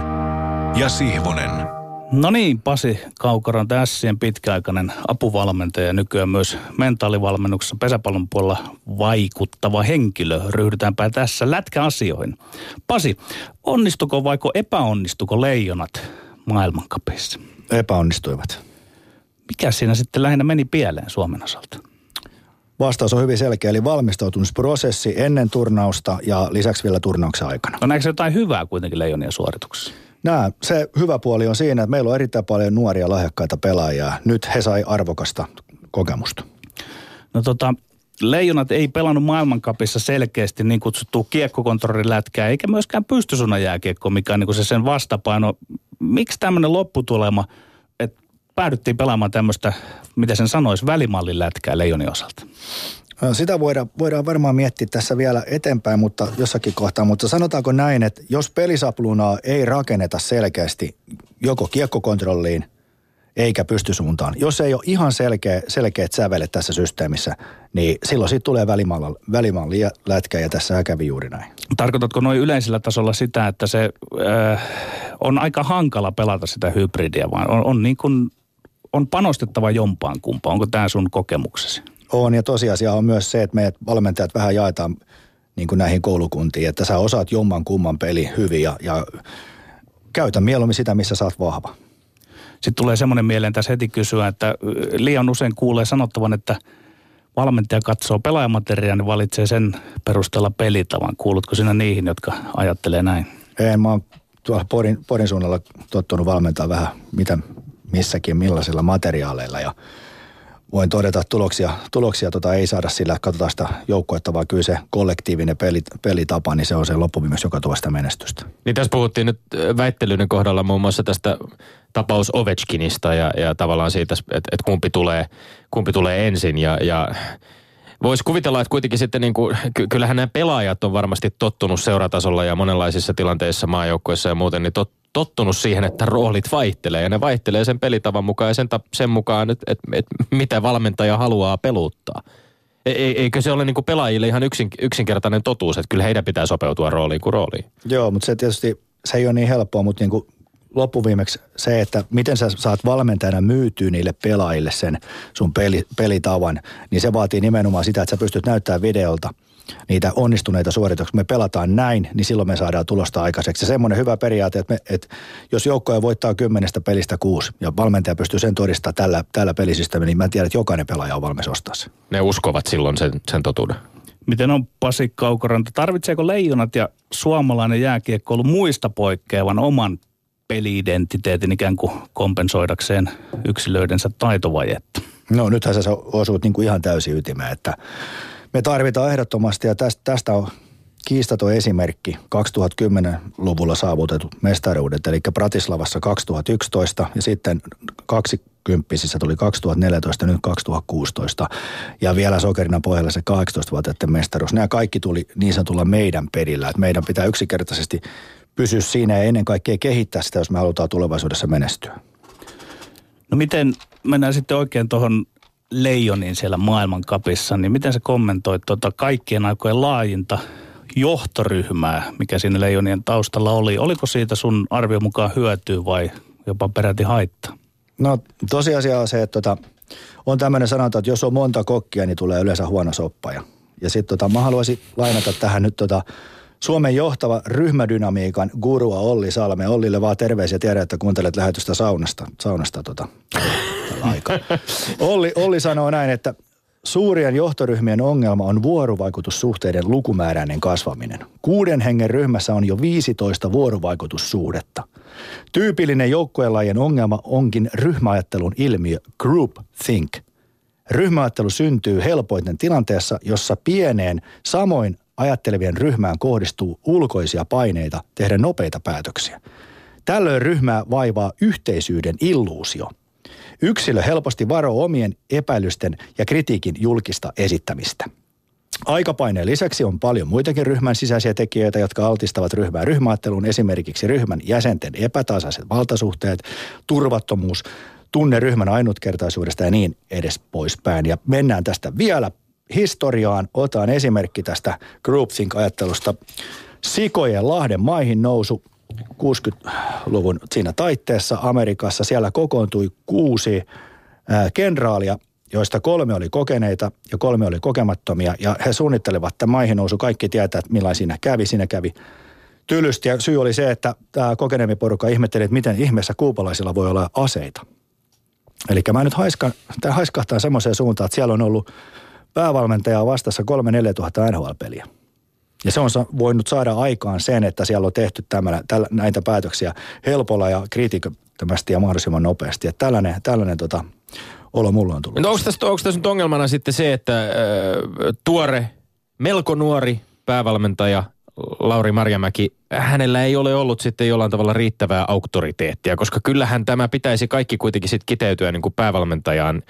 ja Sihvonen. No niin, Pasi Kaukoran tässien pitkäaikainen apuvalmentaja ja nykyään myös mentaalivalmennuksessa pesäpallon puolella vaikuttava henkilö. Ryhdytäänpä tässä lätkäasioihin. Pasi, onnistuko vaiko epäonnistuko leijonat maailmankapissa? Epäonnistuivat. Mikä siinä sitten lähinnä meni pieleen Suomen osalta? Vastaus on hyvin selkeä, eli valmistautumisprosessi ennen turnausta ja lisäksi vielä turnauksen aikana. No näetkö jotain hyvää kuitenkin leijonien suorituksessa? Nää, se hyvä puoli on siinä, että meillä on erittäin paljon nuoria lahjakkaita pelaajia. Nyt he sai arvokasta kokemusta. No tota, Leijonat ei pelannut maailmankapissa selkeästi niin kutsuttua kiekkokontrollilätkää, eikä myöskään pystysunajääkiekko, mikä on niin se sen vastapaino. Miksi tämmöinen lopputulema, että päädyttiin pelaamaan tämmöistä, mitä sen sanoisi, välimallin lätkää Leijonin osalta? Sitä voidaan, voidaan varmaan miettiä tässä vielä eteenpäin, mutta jossakin kohtaa. Mutta sanotaanko näin, että jos pelisaplunaa ei rakenneta selkeästi joko kiekkokontrolliin eikä pystysuuntaan, jos ei ole ihan selkeä, selkeät sävelet tässä systeemissä, niin silloin siitä tulee välimalli ja lätkä ja tässä kävi juuri näin. Tarkoitatko noin yleisellä tasolla sitä, että se äh, on aika hankala pelata sitä hybridiä, vaan on, on, niin kuin, on panostettava jompaan kumpaan? Onko tämä sun kokemuksesi? On ja tosiasia on myös se, että meidät valmentajat vähän jaetaan niin kuin näihin koulukuntiin, että sä osaat jomman kumman peli hyvin ja, ja käytä mieluummin sitä, missä sä oot vahva. Sitten tulee semmoinen mieleen tässä heti kysyä, että liian usein kuulee sanottavan, että valmentaja katsoo pelaajamateriaa, niin valitsee sen perusteella pelitavan. Kuulutko sinä niihin, jotka ajattelee näin? En, mä oon tuolla Porin, Porin suunnalla tottunut valmentaa vähän mitä missäkin, millaisilla materiaaleilla ja – voin todeta, että tuloksia, tuloksia tota ei saada sillä, katsotaan sitä joukkoetta, vaan kyllä se kollektiivinen peli, pelitapa, niin se on se loppuviimeksi, joka tuo sitä menestystä. Niin tässä puhuttiin nyt väittelyiden kohdalla muun muassa tästä tapaus Ovechkinista ja, ja tavallaan siitä, että, että kumpi, tulee, kumpi tulee ensin ja, ja Voisi kuvitella, että kuitenkin sitten niin kuin, kyllähän nämä pelaajat on varmasti tottunut seuratasolla ja monenlaisissa tilanteissa maajoukkoissa ja muuten, niin tot, tottunut siihen, että roolit vaihtelee ja ne vaihtelee sen pelitavan mukaan ja sen, sen mukaan, että, että, että mitä valmentaja haluaa peluttaa. Ei, eikö se ole niin kuin pelaajille ihan yksin, yksinkertainen totuus, että kyllä heidän pitää sopeutua rooliin kuin rooliin? Joo, mutta se tietysti, se ei ole niin helppoa, mutta niin kuin loppuviimeksi se, että miten sä saat valmentajana myytyä niille pelaajille sen sun peli, pelitavan, niin se vaatii nimenomaan sitä, että sä pystyt näyttämään videolta niitä onnistuneita suorituksia. Me pelataan näin, niin silloin me saadaan tulosta aikaiseksi. Ja semmoinen hyvä periaate, että, me, että jos joukkoja voittaa kymmenestä pelistä kuusi ja valmentaja pystyy sen todistamaan tällä, tällä pelisysteemillä, niin mä tiedän, että jokainen pelaaja on valmis ostaa se. Ne uskovat silloin sen, sen totuuden. Miten on Pasi Kaukoranta? Tarvitseeko leijonat ja suomalainen jääkiekko ollut muista poikkeavan oman peliidentiteetin ikään kuin kompensoidakseen yksilöidensä taitovajetta? No nythän sä osuut niin kuin ihan täysin ytimeen, että me tarvitaan ehdottomasti ja tästä, tästä on kiistaton esimerkki 2010-luvulla saavutetut mestaruudet, eli Pratislavassa 2011 ja sitten 20 tuli 2014 nyt 2016 ja vielä sokerina pohjalla se 18-vuotiaiden mestaruus. Nämä kaikki tuli niin sanotulla meidän perillä, että meidän pitää yksinkertaisesti pysyä siinä ja ennen kaikkea kehittää sitä, jos me halutaan tulevaisuudessa menestyä. No miten mennään sitten oikein tuohon Leijonin siellä maailmankapissa, niin miten sä kommentoit tuota kaikkien aikojen laajinta johtoryhmää, mikä siinä Leijonien taustalla oli? Oliko siitä sun arvio mukaan hyötyä vai jopa peräti haittaa? No tosiasia on se, että tota, on tämmöinen sanonta, että jos on monta kokkia, niin tulee yleensä huono soppaja. Ja sitten tota, mä haluaisin lainata tähän nyt tota, Suomen johtava ryhmädynamiikan gurua Olli Salme. Ollille vaan terveisiä tiedä, että kuuntelet lähetystä saunasta, saunasta tota, aikaa. Olli, Olli sanoo näin, että Suurien johtoryhmien ongelma on vuorovaikutussuhteiden lukumääräinen kasvaminen. Kuuden hengen ryhmässä on jo 15 vuorovaikutussuhdetta. Tyypillinen joukkueenlajien ongelma onkin ryhmäajattelun ilmiö group think. Ryhmäajattelu syntyy helpoiten tilanteessa, jossa pieneen samoin ajattelevien ryhmään kohdistuu ulkoisia paineita tehdä nopeita päätöksiä. Tällöin ryhmää vaivaa yhteisyyden illuusio. Yksilö helposti varoo omien epäilysten ja kritiikin julkista esittämistä. Aikapaineen lisäksi on paljon muitakin ryhmän sisäisiä tekijöitä, jotka altistavat ryhmää ryhmäatteluun, esimerkiksi ryhmän jäsenten epätasaiset valtasuhteet, turvattomuus, tunne ryhmän ainutkertaisuudesta ja niin edes poispäin. Ja mennään tästä vielä historiaan. Otan esimerkki tästä groupthink-ajattelusta. Sikojen Lahden maihin nousu 60-luvun siinä taitteessa Amerikassa. Siellä kokoontui kuusi kenraalia, joista kolme oli kokeneita ja kolme oli kokemattomia. Ja he suunnittelivat tämän maihin nousu. Kaikki tietää, että millainen siinä kävi. Siinä kävi tylysti ja syy oli se, että tämä kokeneempi porukka ihmetteli, että miten ihmeessä kuupalaisilla voi olla aseita. Eli mä nyt haiskan, tämä haiskahtaa semmoiseen suuntaan, että siellä on ollut päävalmentajaa vastassa 3-4 tuhatta NHL-peliä. Ja se on voinut saada aikaan sen, että siellä on tehty tämän, tällä, näitä päätöksiä helpolla ja kriitikkömästi ja mahdollisimman nopeasti. Että tällainen, tällainen tota, olo mulla on tullut. No onko tässä, onko tässä nyt ongelmana sitten se, että äh, tuore, melko nuori päävalmentaja Lauri Marjamäki, hänellä ei ole ollut sitten jollain tavalla riittävää auktoriteettia, koska kyllähän tämä pitäisi kaikki kuitenkin sitten kiteytyä niin kuin päävalmentajaan.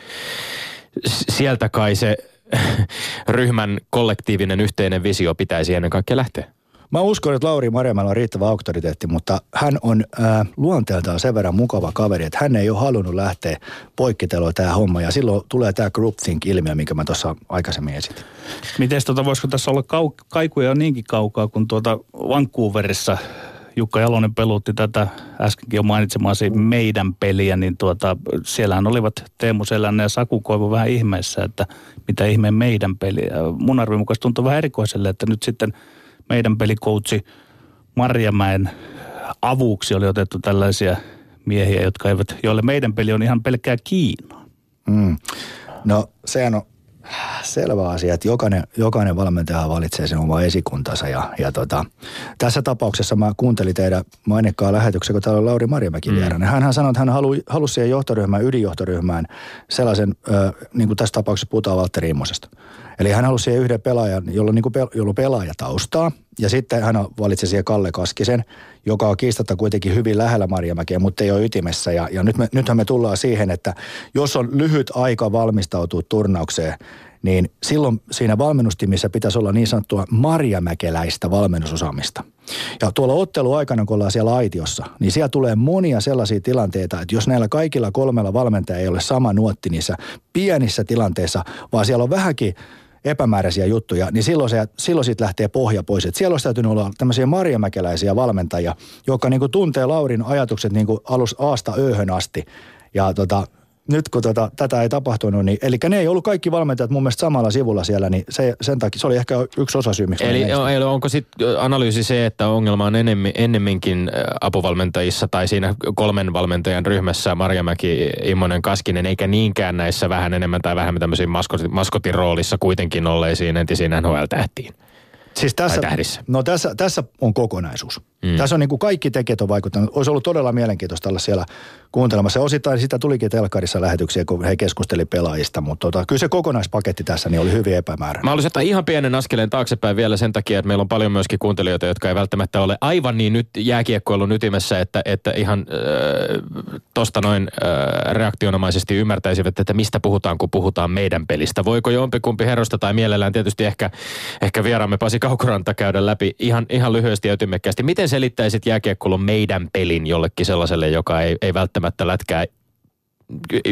Sieltä kai se ryhmän kollektiivinen yhteinen visio pitäisi ennen kaikkea lähteä? Mä uskon, että Lauri Marjamalla on riittävä auktoriteetti, mutta hän on äh, luonteeltaan sen verran mukava kaveri, että hän ei ole halunnut lähteä poikkiteloa tämä homma. Ja silloin tulee tämä groupthink-ilmiö, minkä mä tuossa aikaisemmin esitin. Miten tota, voisiko tässä olla kau- kaikuja niinkin kaukaa, kun tuota Vancouverissa Jukka Jalonen pelutti tätä äskenkin jo mainitsemaasi meidän peliä, niin tuota, siellähän olivat Teemu Selänne ja Saku Koivu vähän ihmeessä, että mitä ihmeen meidän peliä. Mun arvin mukaan tuntuu vähän erikoiselle, että nyt sitten meidän pelikoutsi Marjamäen avuksi oli otettu tällaisia miehiä, jotka eivät, joille meidän peli on ihan pelkkää Kiinaa. Mm. No sehän on selvä asia, että jokainen, jokainen valmentaja valitsee sen oma esikuntansa. Ja, ja tota, tässä tapauksessa mä kuuntelin teidän mainekkaa lähetyksen, kun täällä on Lauri Marjamäki mm. vieraana. Hän sanoi, että hän halu, halusi siihen johtoryhmään, ydinjohtoryhmään sellaisen, ö, niin kuin tässä tapauksessa puhutaan Valtteri Immosesta. Eli hän halusi siihen yhden pelaajan, jolla on, niin kuin jolla pelaajataustaa. Ja sitten hän valitsi siihen Kalle Kaskisen, joka on kiistatta kuitenkin hyvin lähellä Marjamäkeä, mutta ei ole ytimessä. Ja, ja nyt me, nythän me tullaan siihen, että jos on lyhyt aika valmistautua turnaukseen, niin silloin siinä valmennustimissä pitäisi olla niin sanottua marjamäkeläistä valmennusosaamista. Ja tuolla otteluaikana, kun ollaan siellä aitiossa, niin siellä tulee monia sellaisia tilanteita, että jos näillä kaikilla kolmella valmentajalla ei ole sama nuotti niissä pienissä tilanteissa, vaan siellä on vähänkin epämääräisiä juttuja, niin silloin, se, silloin siitä lähtee pohja pois. Et siellä olisi täytynyt olla tämmöisiä marjamäkeläisiä valmentajia, jotka niin kuin tuntee Laurin ajatukset niin kuin alus aasta ööhön asti. Ja tota, nyt kun tota, tätä ei tapahtunut, niin eli ne ei ollut kaikki valmentajat mun mielestä samalla sivulla siellä, niin se, sen takia se oli ehkä yksi osa syy, miksi Eli, eli onko sitten analyysi se, että ongelma on enemmän, ennemminkin apuvalmentajissa tai siinä kolmen valmentajan ryhmässä Marjamäki, Immonen, Kaskinen, eikä niinkään näissä vähän enemmän tai vähemmän tämmöisiin maskotin, maskotin roolissa kuitenkin olleisiin entisiin NHL-tähtiin? Siis tässä, no tässä, tässä on kokonaisuus. Mm. Tässä on niin kuin kaikki tekijät on vaikuttanut. Olisi ollut todella mielenkiintoista olla siellä kuuntelemassa. Osittain sitä tulikin telkarissa lähetyksiä, kun he keskusteli pelaajista, mutta tota, kyllä se kokonaispaketti tässä niin oli hyvin epämääräinen. Mä haluaisin ottaa ihan pienen askeleen taaksepäin vielä sen takia, että meillä on paljon myöskin kuuntelijoita, jotka ei välttämättä ole aivan niin nyt jääkiekkoilun ytimessä, että, että ihan äh, tosta noin äh, reaktionomaisesti ymmärtäisivät, että mistä puhutaan, kun puhutaan meidän pelistä. Voiko jompikumpi herrosta tai mielellään tietysti ehkä, ehkä vieraamme Pasi Kaukoranta käydä läpi ihan, ihan lyhyesti ja ytimekkäästi. Miten selittäisit jääkiekkoilun meidän pelin jollekin sellaiselle, joka ei, ei välttämättä lätkää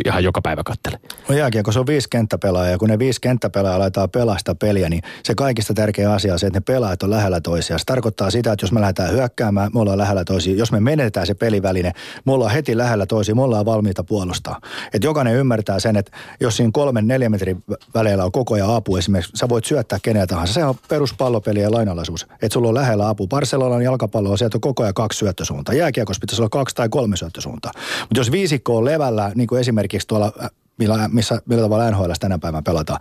ihan joka päivä kattele. No jääkiekko, se on viisi kenttäpelaajaa ja kun ne viisi kenttäpelaajaa laitetaan sitä peliä, niin se kaikista tärkeä asia on se, että ne pelaajat on lähellä toisiaan. Se tarkoittaa sitä, että jos me lähdetään hyökkäämään, me ollaan lähellä toisiaan. Jos me menetään se peliväline, me ollaan heti lähellä toisiaan, me ollaan valmiita puolustaa. Että jokainen ymmärtää sen, että jos siinä kolmen, neljän metrin väleillä on koko ajan apu esimerkiksi, sä voit syöttää kenellä tahansa. Se on peruspallopeli ja lainalaisuus. Että sulla on lähellä apu. Barcelonan jalkapallo on sieltä koko ajan kaksi syöttösuuntaa. Jääkiekossa pitäisi olla kaksi tai kolme syöttösuuntaa. Mutta jos viisikko on levällä, niin kuin esimerkiksi tuolla, äh, millä, missä, millä tavalla NHL tänä päivänä pelataan,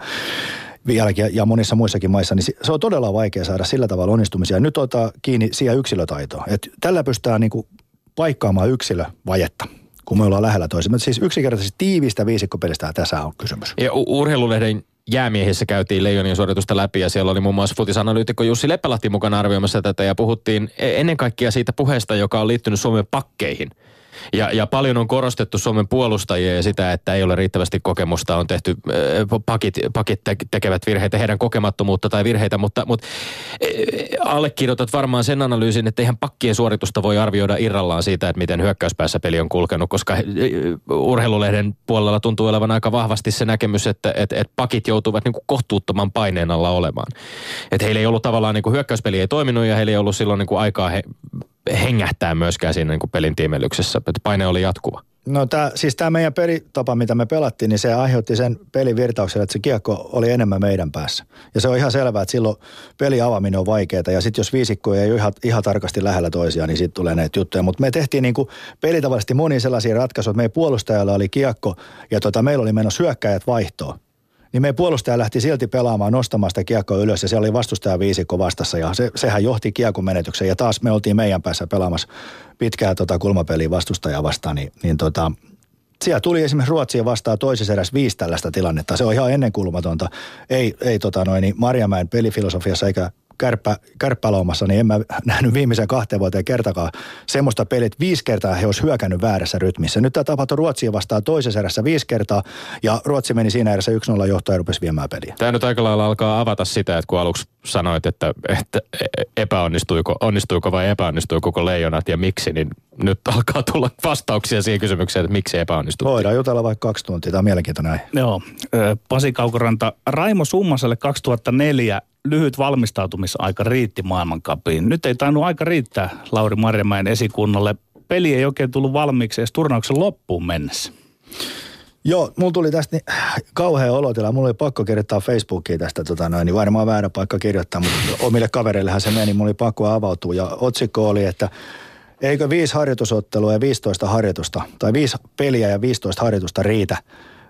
vieläkin ja monissa muissakin maissa, niin se on todella vaikea saada sillä tavalla onnistumisia. Nyt ottaa kiinni siihen yksilötaitoa. Et tällä pystytään niinku paikkaamaan yksilövajetta kun me ollaan lähellä toisemme. Siis yksinkertaisesti tiivistä viisikkopelistä tässä on kysymys. Ja urheilulehden jäämiehissä käytiin Leijonien suoritusta läpi ja siellä oli muun muassa futisanalyytikko Jussi Lepälahti mukana arvioimassa tätä ja puhuttiin e- ennen kaikkea siitä puheesta, joka on liittynyt Suomen pakkeihin – ja, ja paljon on korostettu Suomen puolustajia ja sitä, että ei ole riittävästi kokemusta. On tehty, äh, pakit, pakit tekevät virheitä, heidän kokemattomuutta tai virheitä, mutta, mutta äh, allekirjoitat varmaan sen analyysin, että eihän pakkien suoritusta voi arvioida irrallaan siitä, että miten hyökkäyspäässä peli on kulkenut, koska äh, urheilulehden puolella tuntuu olevan aika vahvasti se näkemys, että että että pakit joutuvat niin kuin kohtuuttoman paineen alla olemaan. Että heillä ei ollut tavallaan, niin kuin hyökkäyspeli ei toiminut ja heillä ei ollut silloin niin kuin aikaa he, hengähtää myöskään siinä niin kuin pelin tiimellyksessä, että paine oli jatkuva. No tää, siis tämä meidän pelitapa, mitä me pelattiin, niin se aiheutti sen pelin virtauksen, että se kiekko oli enemmän meidän päässä. Ja se on ihan selvää, että silloin peli avaaminen on vaikeaa. Ja sitten jos viisikko ei ole ihan, ihan tarkasti lähellä toisiaan, niin sitten tulee näitä juttuja. Mutta me tehtiin niin kuin pelitavallisesti moni sellaisia ratkaisuja, että meidän puolustajalla oli kiekko ja tota, meillä oli menossa hyökkäjät vaihtoon niin meidän puolustaja lähti silti pelaamaan nostamaan sitä kiekkoa ylös ja siellä oli vastustaja viisikko vastassa ja se, sehän johti kiekon menetykseen ja taas me oltiin meidän päässä pelaamassa pitkää tota kulmapeliä vastustajaa vastaan, niin, niin tota, siellä tuli esimerkiksi Ruotsia vastaan toisessa erässä viisi tällaista tilannetta. Se on ihan ennenkulmatonta. Ei, ei tota noin, niin Marjamäen pelifilosofiassa eikä kärppä, kärppälaumassa, niin en mä nähnyt viimeisen kahteen vuoteen kertakaan semmoista peliä, että viisi kertaa he olisi hyökännyt väärässä rytmissä. Nyt tämä tapahtui Ruotsia vastaan toisessa erässä viisi kertaa, ja Ruotsi meni siinä erässä 1-0 johtoon ja rupesi viemään peliä. Tämä nyt aika lailla alkaa avata sitä, että kun aluksi sanoit, että, että epäonnistuiko onnistuiko vai epäonnistuiko koko leijonat ja miksi, niin nyt alkaa tulla vastauksia siihen kysymykseen, että miksi epäonnistui. Voidaan jutella vaikka kaksi tuntia, tämä on mielenkiintoinen Joo, Pasi Kaukoranta, Raimo Summaselle 2004 lyhyt valmistautumisaika riitti maailmankapiin. Nyt ei tainnut aika riittää Lauri Marjamäen esikunnalle. Peli ei oikein tullut valmiiksi edes turnauksen loppuun mennessä. Joo, mulla tuli tästä niin, kauhea olotila. Mulla oli pakko kirjoittaa Facebookiin tästä, tota noin, niin varmaan väärä paikka kirjoittaa, mutta omille kavereillehän se meni. Mulla oli pakko avautua ja otsikko oli, että eikö viisi harjoitusottelua ja 15 harjoitusta, tai viisi peliä ja 15 harjoitusta riitä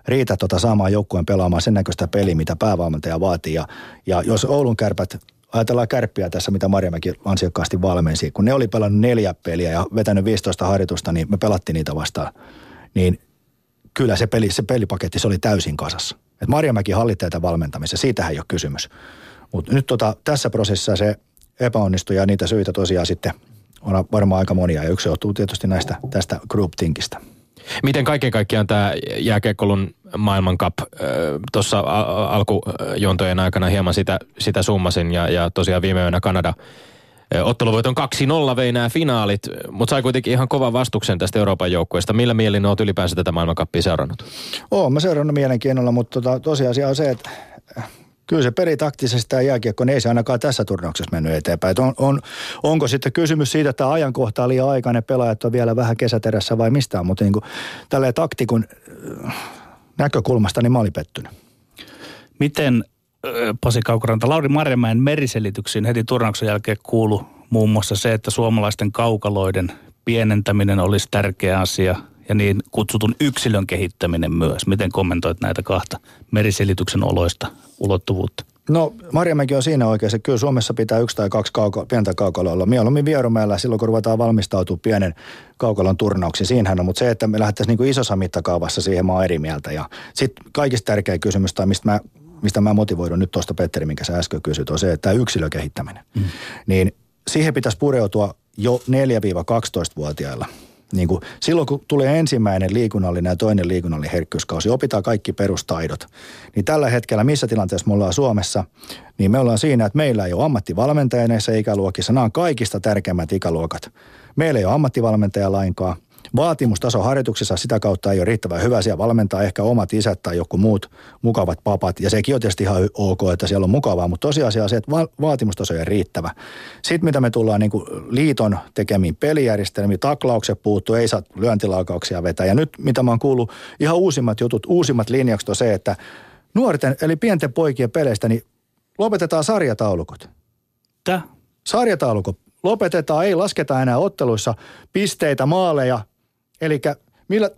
riitä tota saamaan joukkueen pelaamaan sen näköistä peliä, mitä päävalmentaja vaatii. Ja, ja jos Oulun kärpät ajatellaan kärppiä tässä, mitä Marjamäki ansiokkaasti valmensi. Kun ne oli pelannut neljä peliä ja vetänyt 15 harjoitusta, niin me pelattiin niitä vastaan. Niin kyllä se, peli, se pelipaketti se oli täysin kasassa. Et Marjamäki hallitsee tätä valmentamista, siitähän ei ole kysymys. Mutta nyt tota, tässä prosessissa se epäonnistui ja niitä syitä tosiaan sitten on varmaan aika monia ja yksi johtuu tietysti näistä tästä group thinkistä. Miten kaiken kaikkiaan tämä jääkiekkolun maailmankap, tuossa alkujontojen aikana hieman sitä, sitä summasin ja, ja tosiaan viime yönä Kanada Otteluvoiton 2-0 vei nämä finaalit, mutta sai kuitenkin ihan kovan vastuksen tästä Euroopan joukkueesta. Millä mielin olet ylipäänsä tätä maailmankappia seurannut? Oon mä seurannut mielenkiinnolla, mutta tota, tosiasia on se, että Kyllä se pelitaktisesti tämä jääkiekko, niin ei se ainakaan tässä turnauksessa mennyt eteenpäin. Et on, on, onko sitten kysymys siitä, että ajankohta on liian aikainen, pelaajat on vielä vähän kesäterässä vai mistään, mutta niin kuin, tälleen taktikun äh, näkökulmasta niin mä olin pettynyt. Miten Pasi Kaukoranta, Lauri Marjamäen meriselityksiin heti turnauksen jälkeen kuulu muun muassa se, että suomalaisten kaukaloiden pienentäminen olisi tärkeä asia ja niin kutsutun yksilön kehittäminen myös. Miten kommentoit näitä kahta meriselityksen oloista ulottuvuutta? No Marjamäki on siinä oikeassa. Kyllä Suomessa pitää yksi tai kaksi kauko, pientä kaukaloa olla. Mieluummin Vierumäellä silloin, kun ruvetaan valmistautua pienen kaukalon turnauksiin. Siinähän on, mutta se, että me lähdettäisiin niin isossa mittakaavassa siihen, mä oon eri mieltä. Ja sitten kaikista tärkeä kysymys, tai mistä mä, mistä mä motivoidun nyt tuosta Petteri, minkä sä äsken kysyt, on se, että tämä yksilökehittäminen. Mm. Niin siihen pitäisi pureutua jo 4-12-vuotiailla niin kuin silloin kun tulee ensimmäinen liikunnallinen ja toinen liikunnallinen herkkyyskausi, opitaan kaikki perustaidot. Niin tällä hetkellä, missä tilanteessa me ollaan Suomessa, niin me ollaan siinä, että meillä ei ole ammattivalmentajia näissä ikäluokissa. Nämä on kaikista tärkeimmät ikäluokat. Meillä ei ole ammattivalmentajia lainkaan vaatimustaso harjoituksessa sitä kautta ei ole riittävän hyvä. Siellä valmentaa ehkä omat isät tai joku muut mukavat papat. Ja sekin on tietysti ihan ok, että siellä on mukavaa, mutta tosiasia on se, että va- vaatimustaso ei ole riittävä. Sitten mitä me tullaan niin liiton tekemiin pelijärjestelmiin, taklaukset puuttu, ei saa lyöntilaukauksia vetää. Ja nyt mitä mä oon kuullut, ihan uusimmat jutut, uusimmat linjaukset on se, että nuorten eli pienten poikien peleistä, niin lopetetaan sarjataulukot. Tää? Sarjataulukot lopetetaan, ei lasketa enää otteluissa pisteitä, maaleja, Eli millä,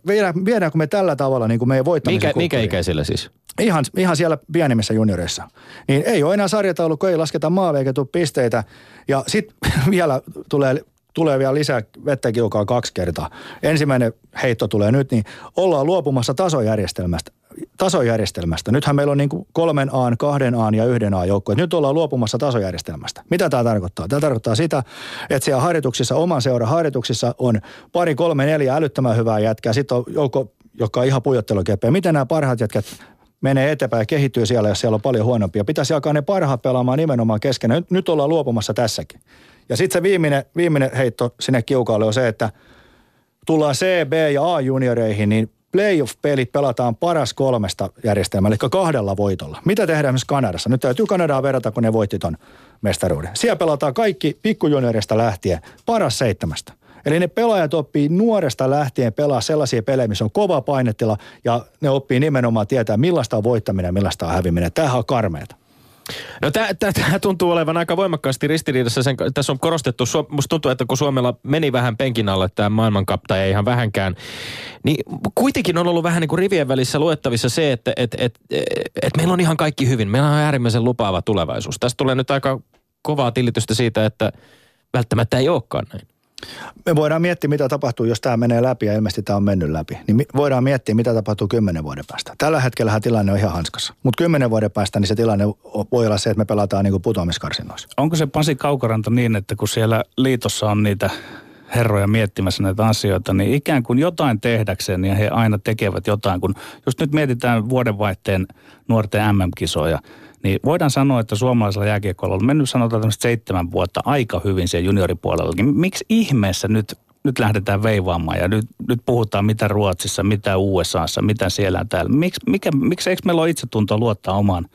viedäänkö me tällä tavalla niin kuin meidän voittamisen Mikä, mikä ikäisillä siis? Ihan, ihan siellä pienimmissä junioreissa. Niin ei ole enää sarjataulukko, ei lasketa maaleja eikä tule pisteitä. Ja sitten vielä tulee tulee vielä lisää vettä kiukaa kaksi kertaa. Ensimmäinen heitto tulee nyt, niin ollaan luopumassa tasojärjestelmästä tasojärjestelmästä. Nythän meillä on niin kuin kolmen A, kahden A ja yhden A joukko. Nyt ollaan luopumassa tasojärjestelmästä. Mitä tämä tarkoittaa? Tämä tarkoittaa sitä, että siellä harjoituksissa, oman seuran harjoituksissa on pari, kolme, neljä älyttömän hyvää jätkää. Sitten on joukko, joka on ihan pujottelukepeä. Miten nämä parhaat jätkät menee eteenpäin ja kehittyy siellä, jos siellä on paljon huonompia. Pitäisi jakaa ne parhaat pelaamaan nimenomaan kesken. Nyt, nyt ollaan luopumassa tässäkin. Ja sitten se viimeinen, viimeinen heitto sinne kiukaalle on se, että tullaan C, B ja A-junioreihin, niin playoff-pelit pelataan paras kolmesta järjestelmällä, eli kahdella voitolla. Mitä tehdään myös Kanadassa? Nyt täytyy Kanadaa verrata, kun ne voitti ton mestaruuden. Siellä pelataan kaikki pikkujuniorista lähtien paras seitsemästä. Eli ne pelaajat oppii nuoresta lähtien pelaa sellaisia pelejä, missä on kova painetila ja ne oppii nimenomaan tietää, millaista on voittaminen ja millaista on häviminen. Tämähän on karmeeta. No tämä tuntuu olevan aika voimakkaasti ristiriidassa. Sen, tässä on korostettu, musta tuntuu, että kun Suomella meni vähän penkin alle tämä maailmankap tai ei ihan vähänkään, niin kuitenkin on ollut vähän niin kuin rivien välissä luettavissa se, että et, et, et, et meillä on ihan kaikki hyvin. Meillä on äärimmäisen lupaava tulevaisuus. Tästä tulee nyt aika kovaa tilitystä siitä, että välttämättä ei olekaan näin. Me voidaan miettiä, mitä tapahtuu, jos tämä menee läpi ja ilmeisesti tämä on mennyt läpi. Niin voidaan miettiä, mitä tapahtuu kymmenen vuoden päästä. Tällä hetkellä tilanne on ihan hanskassa. Mutta kymmenen vuoden päästä niin se tilanne voi olla se, että me pelataan niin putoamiskarsinnoissa. Onko se Pasi Kaukaranta niin, että kun siellä liitossa on niitä herroja miettimässä näitä asioita, niin ikään kuin jotain tehdäkseen ja he aina tekevät jotain. Kun just nyt mietitään vuodenvaihteen nuorten MM-kisoja – niin voidaan sanoa, että suomalaisella jääkiekolla on mennyt sanotaan tämmöistä seitsemän vuotta aika hyvin siellä junioripuolellakin. Miksi ihmeessä nyt, nyt lähdetään veivaamaan ja nyt, nyt puhutaan mitä Ruotsissa, mitä USAssa, mitä siellä täällä. Miks, mikä, miksi eikö meillä ole itsetuntoa luottaa omaan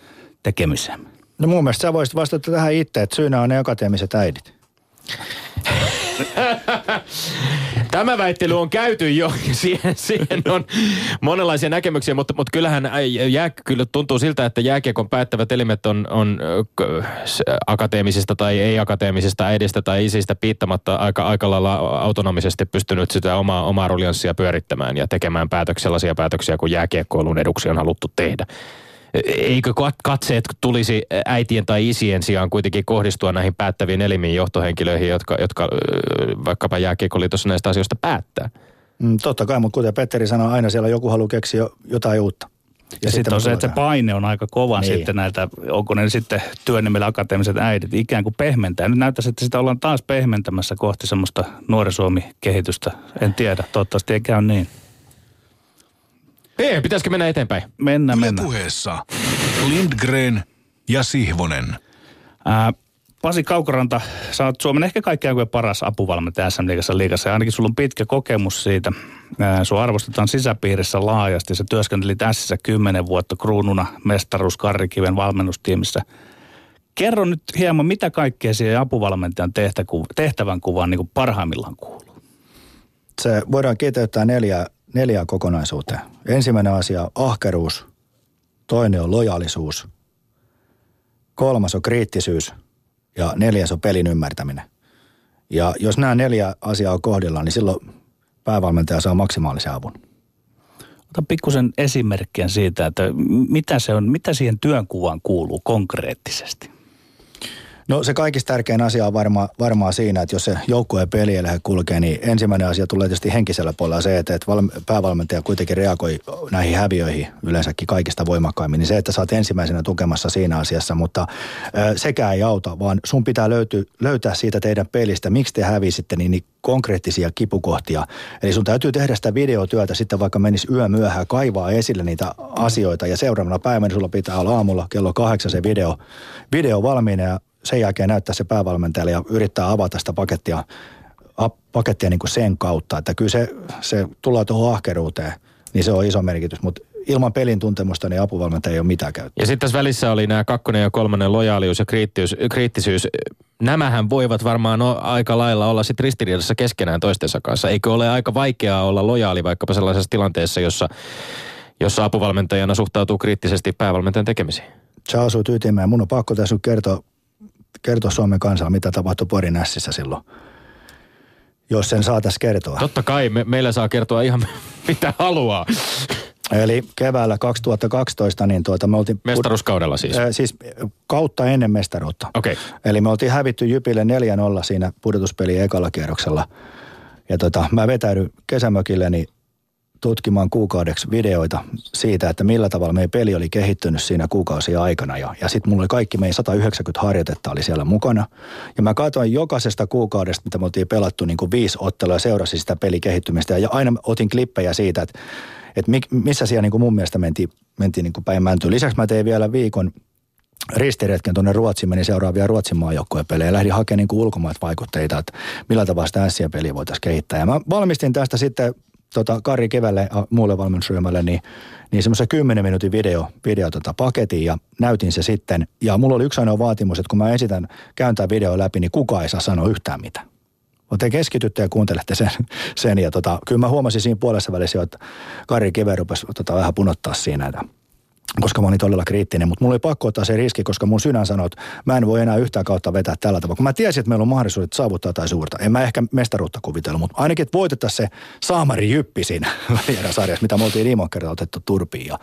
tekemiseen? No mun mielestä sä voisit vastata tähän itse, että syynä on ne akateemiset äidit. Tämä väittely on käyty jo, siihen, siihen on monenlaisia näkemyksiä, mutta, mutta kyllähän jää, kyllä tuntuu siltä, että jääkiekon päättävät elimet on, on akateemisista tai ei-akateemisista äidistä tai isistä piittamatta aika, aika lailla autonomisesti pystynyt sitä omaa, omaa rulianssia pyörittämään ja tekemään päätöksiä, sellaisia päätöksiä, kun jääkiekkoilun eduksi on haluttu tehdä eikö katseet tulisi äitien tai isien sijaan kuitenkin kohdistua näihin päättäviin elimiin johtohenkilöihin, jotka, jotka vaikkapa jääkiekoliitossa näistä asioista päättää? Mm, totta kai, mutta kuten Petteri sanoi, aina siellä joku haluaa keksiä jotain uutta. Ja, ja sitten on se, että se paine on aika kova niin. sitten näiltä, onko ne sitten työnimellä akateemiset äidit, ikään kuin pehmentää. Nyt näyttäisi, että sitä ollaan taas pehmentämässä kohti semmoista nuori Suomi-kehitystä. En tiedä, toivottavasti ei käy niin. Ei, pitäisikö mennä eteenpäin? Mennä, mennä. puheessa Lindgren ja Sihvonen. Ää, Pasi Kaukoranta, sä oot Suomen ehkä kaikkein paras apuvalmentaja SM Liigassa liigassa ja ainakin sulla on pitkä kokemus siitä. Sua arvostetaan sisäpiirissä laajasti. Sä työskentelit Sissä kymmenen vuotta kruununa mestaruus Karrikiven valmennustiimissä. Kerro nyt hieman, mitä kaikkea siihen apuvalmentajan tehtävän kuvaan niin parhaimmillaan kuuluu? Se voidaan kiteyttää neljä, neljä kokonaisuuteen. Ensimmäinen asia ahkeruus, toinen on lojaalisuus, kolmas on kriittisyys ja neljäs on pelin ymmärtäminen. Ja jos nämä neljä asiaa on kohdillaan, niin silloin päävalmentaja saa maksimaalisen avun. Ota pikkusen esimerkkiä siitä, että mitä, se on, mitä siihen työnkuvaan kuuluu konkreettisesti. No se kaikista tärkein asia on varma, varmaan siinä, että jos se joukkueen peli ei kulkee, niin ensimmäinen asia tulee tietysti henkisellä puolella se, että, että päävalmentaja kuitenkin reagoi näihin häviöihin yleensäkin kaikista voimakkaimmin. Niin se, että oot ensimmäisenä tukemassa siinä asiassa, mutta ö, sekä ei auta, vaan sun pitää löyty, löytää siitä teidän pelistä, miksi te hävisitte, niin, niin konkreettisia kipukohtia. Eli sun täytyy tehdä sitä videotyötä sitten vaikka menisi yö myöhään, kaivaa esille niitä asioita ja seuraavana päivänä sulla pitää olla aamulla kello kahdeksan se video, video valmiina ja sen jälkeen näyttää se päävalmentajalle ja yrittää avata sitä pakettia, pakettia niin kuin sen kautta. Että kyllä se, se tulee tuohon ahkeruuteen, niin se on iso merkitys. Mutta ilman pelin tuntemusta niin apuvalmentaja ei ole mitään käyttöä. Ja sitten tässä välissä oli nämä kakkonen ja kolmannen lojaalius ja kriittisyys. kriittisyys. Nämähän voivat varmaan aika lailla olla sitten ristiriidassa keskenään toistensa kanssa. Eikö ole aika vaikeaa olla lojaali vaikkapa sellaisessa tilanteessa, jossa, jossa apuvalmentajana suhtautuu kriittisesti päävalmentajan tekemisiin? Sä asuit ytimeen. Mun on pakko tässä kertoa kertoa Suomen kansalle, mitä tapahtui Porin Ässissä silloin. Jos sen saataisiin kertoa. Totta kai, me, meillä saa kertoa ihan mitä haluaa. Eli keväällä 2012 niin tuota me oltiin... Mestaruuskaudella siis? Äh, siis kautta ennen mestaruutta. Okei. Okay. Eli me oltiin hävitty Jypille 4-0 siinä pudotuspeli ekalla kierroksella. Ja tota, mä vetäydyn kesämökilleni niin tutkimaan kuukaudeksi videoita siitä, että millä tavalla meidän peli oli kehittynyt siinä kuukausia aikana. Ja, ja sitten mulla oli kaikki meidän 190 harjoitetta oli siellä mukana. Ja mä katsoin jokaisesta kuukaudesta, mitä me oltiin pelattu niin kuin viisi ottelua ja seurasin sitä pelikehittymistä. Ja aina otin klippejä siitä, että, että missä siellä niin kuin mun mielestä mentiin, mentiin niin kuin päin mäntyyn. Lisäksi mä tein vielä viikon ristiretken tuonne Ruotsiin, meni seuraavia Ruotsin maajoukkueen pelejä ja lähdin hakemaan niin ulkomaat vaikutteita, että millä tavalla sitä peliä voitaisiin kehittää. Ja mä valmistin tästä sitten tota, Kari Kevälle muulle valmennusryhmälle, niin, niin semmoisen 10 minuutin video, video tota, paketin ja näytin se sitten. Ja mulla oli yksi ainoa vaatimus, että kun mä esitän kääntää video läpi, niin kukaan ei saa sanoa yhtään mitään. Te keskitytte ja kuuntelette sen. sen ja tota, kyllä mä huomasin siinä puolessa välissä että Kari Keve rupesi tota, vähän punottaa siinä. Koska mä olin todella kriittinen, mutta mulla oli pakko ottaa se riski, koska mun sydän sanoi, että mä en voi enää yhtään kautta vetää tällä tavalla. Kun mä tiesin, että meillä on mahdollisuudet saavuttaa tai suurta. En mä ehkä mestaruutta kuvitellut, mutta ainakin, että voitettaisiin se saamari jyppi siinä sarjassa, mitä me oltiin viime kertaa otettu turpiin. Ja,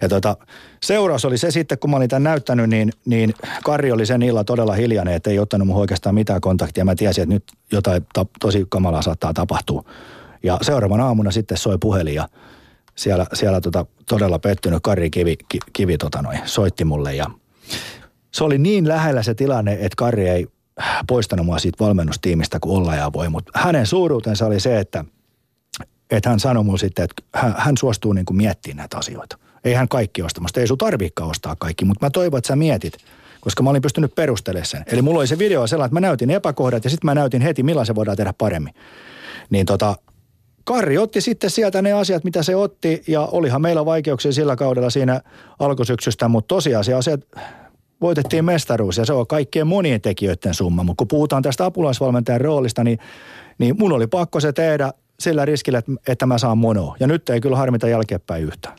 ja tota, seuraus oli se sitten, kun mä olin tämän näyttänyt, niin, niin Karri oli sen illalla todella hiljainen, että ei ottanut mun oikeastaan mitään kontaktia. Mä tiesin, että nyt jotain ta- tosi kamalaa saattaa tapahtua. Ja seuraavana aamuna sitten soi puhelin ja siellä, siellä tota, todella pettynyt Kari Kivi, ki, Kivi tota noin, soitti mulle ja se oli niin lähellä se tilanne, että Kari ei poistanut mua siitä valmennustiimistä kuin olla ja voi, mutta hänen suuruutensa oli se, että, että hän sanoi mulle sitten, että hän, hän suostuu niin kuin miettimään näitä asioita. Ei hän kaikki ostamasta, ei sun tarviikaan ostaa kaikki, mutta mä toivon, että sä mietit, koska mä olin pystynyt perustelemaan sen. Eli mulla oli se video sellainen, että mä näytin epäkohdat ja sitten mä näytin heti, millä se voidaan tehdä paremmin. Niin tota, Karri otti sitten sieltä ne asiat, mitä se otti, ja olihan meillä vaikeuksia sillä kaudella siinä alkusyksystä, mutta tosiasia se, että voitettiin mestaruus, ja se on kaikkien monien tekijöiden summa. Mutta kun puhutaan tästä apulaisvalmentajan roolista, niin, niin mun oli pakko se tehdä sillä riskillä, että, että mä saan monoa. Ja nyt ei kyllä harmita jälkeenpäin yhtään.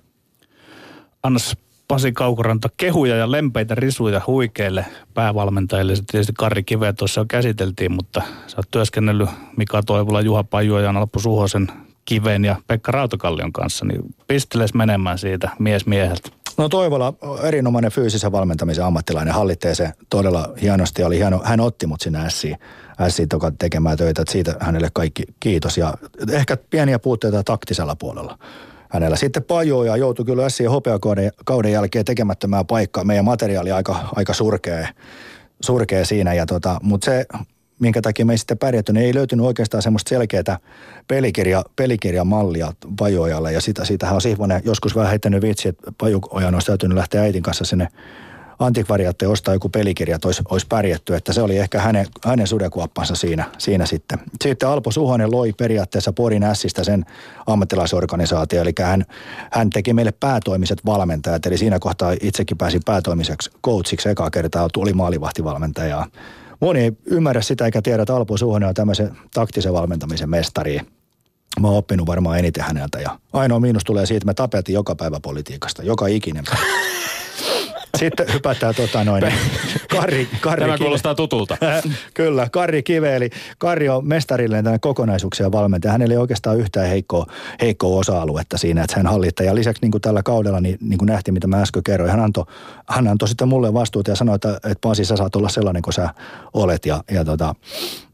Annas Pasi Kaukoranta kehuja ja lempeitä risuja huikeille päävalmentajille. Se tietysti Karri Kiveä tuossa jo käsiteltiin, mutta sä oot työskennellyt Mika Toivola, Juha Pajuojan, Alppu Suhosen, Kiven ja Pekka Rautakallion kanssa, niin pisteles menemään siitä mies mieheltä. No Toivola, erinomainen fyysisen valmentamisen ammattilainen, hallitsee se todella hienosti. Oli hieno, hän otti mut sinä Siin, Siin tekemään töitä, että siitä hänelle kaikki kiitos. Ja ehkä pieniä puutteita taktisella puolella hänellä. Sitten ja joutui kyllä ja hopeakauden kauden jälkeen tekemättömään paikkaa. Meidän materiaali aika, aika surkea, surkea siinä, ja tota, mutta se minkä takia me ei sitten pärjätty, niin ei löytynyt oikeastaan semmoista selkeää pelikirja, pelikirjamallia Pajojalle. Ja sitä, siitähän on Sihvonen joskus vähän heittänyt vitsi, että Pajuojan olisi täytynyt lähteä äitin kanssa sinne antikvariatte ostaa joku pelikirja, että olisi, olisi pärjätty, että se oli ehkä hänen, hänen sudekuoppansa siinä, siinä sitten. Sitten Alpo Suhonen loi periaatteessa Porin Ässistä sen ammattilaisorganisaatio, eli hän, hän teki meille päätoimiset valmentajat, eli siinä kohtaa itsekin pääsin päätoimiseksi coachiksi eka kertaa, tuli maalivahtivalmentaja. Moni ei ymmärrä sitä eikä tiedä, että Alpo Suhonen on tämmöisen taktisen valmentamisen mestari. Mä oon oppinut varmaan eniten häneltä ja ainoa miinus tulee siitä, että me tapetin joka päivä politiikasta, joka ikinen päivä. Sitten hypätään tota noin. Karri, Karri Tämä kuulostaa tutulta. Kyllä, Karri Kive, eli Karri on mestarilleen tänne kokonaisuuksia valmentaja. Hänellä ei oikeastaan yhtään heikkoa, heikkoa osa-aluetta siinä, että hän hallittaa. Ja lisäksi niin kuin tällä kaudella, niin, niin kuin nähtiin, mitä mä äsken kerroin, hän antoi, hän antoi sitten mulle vastuuta ja sanoi, että, että Pasi, sä saat olla sellainen kuin sä olet. Ja, ja tota,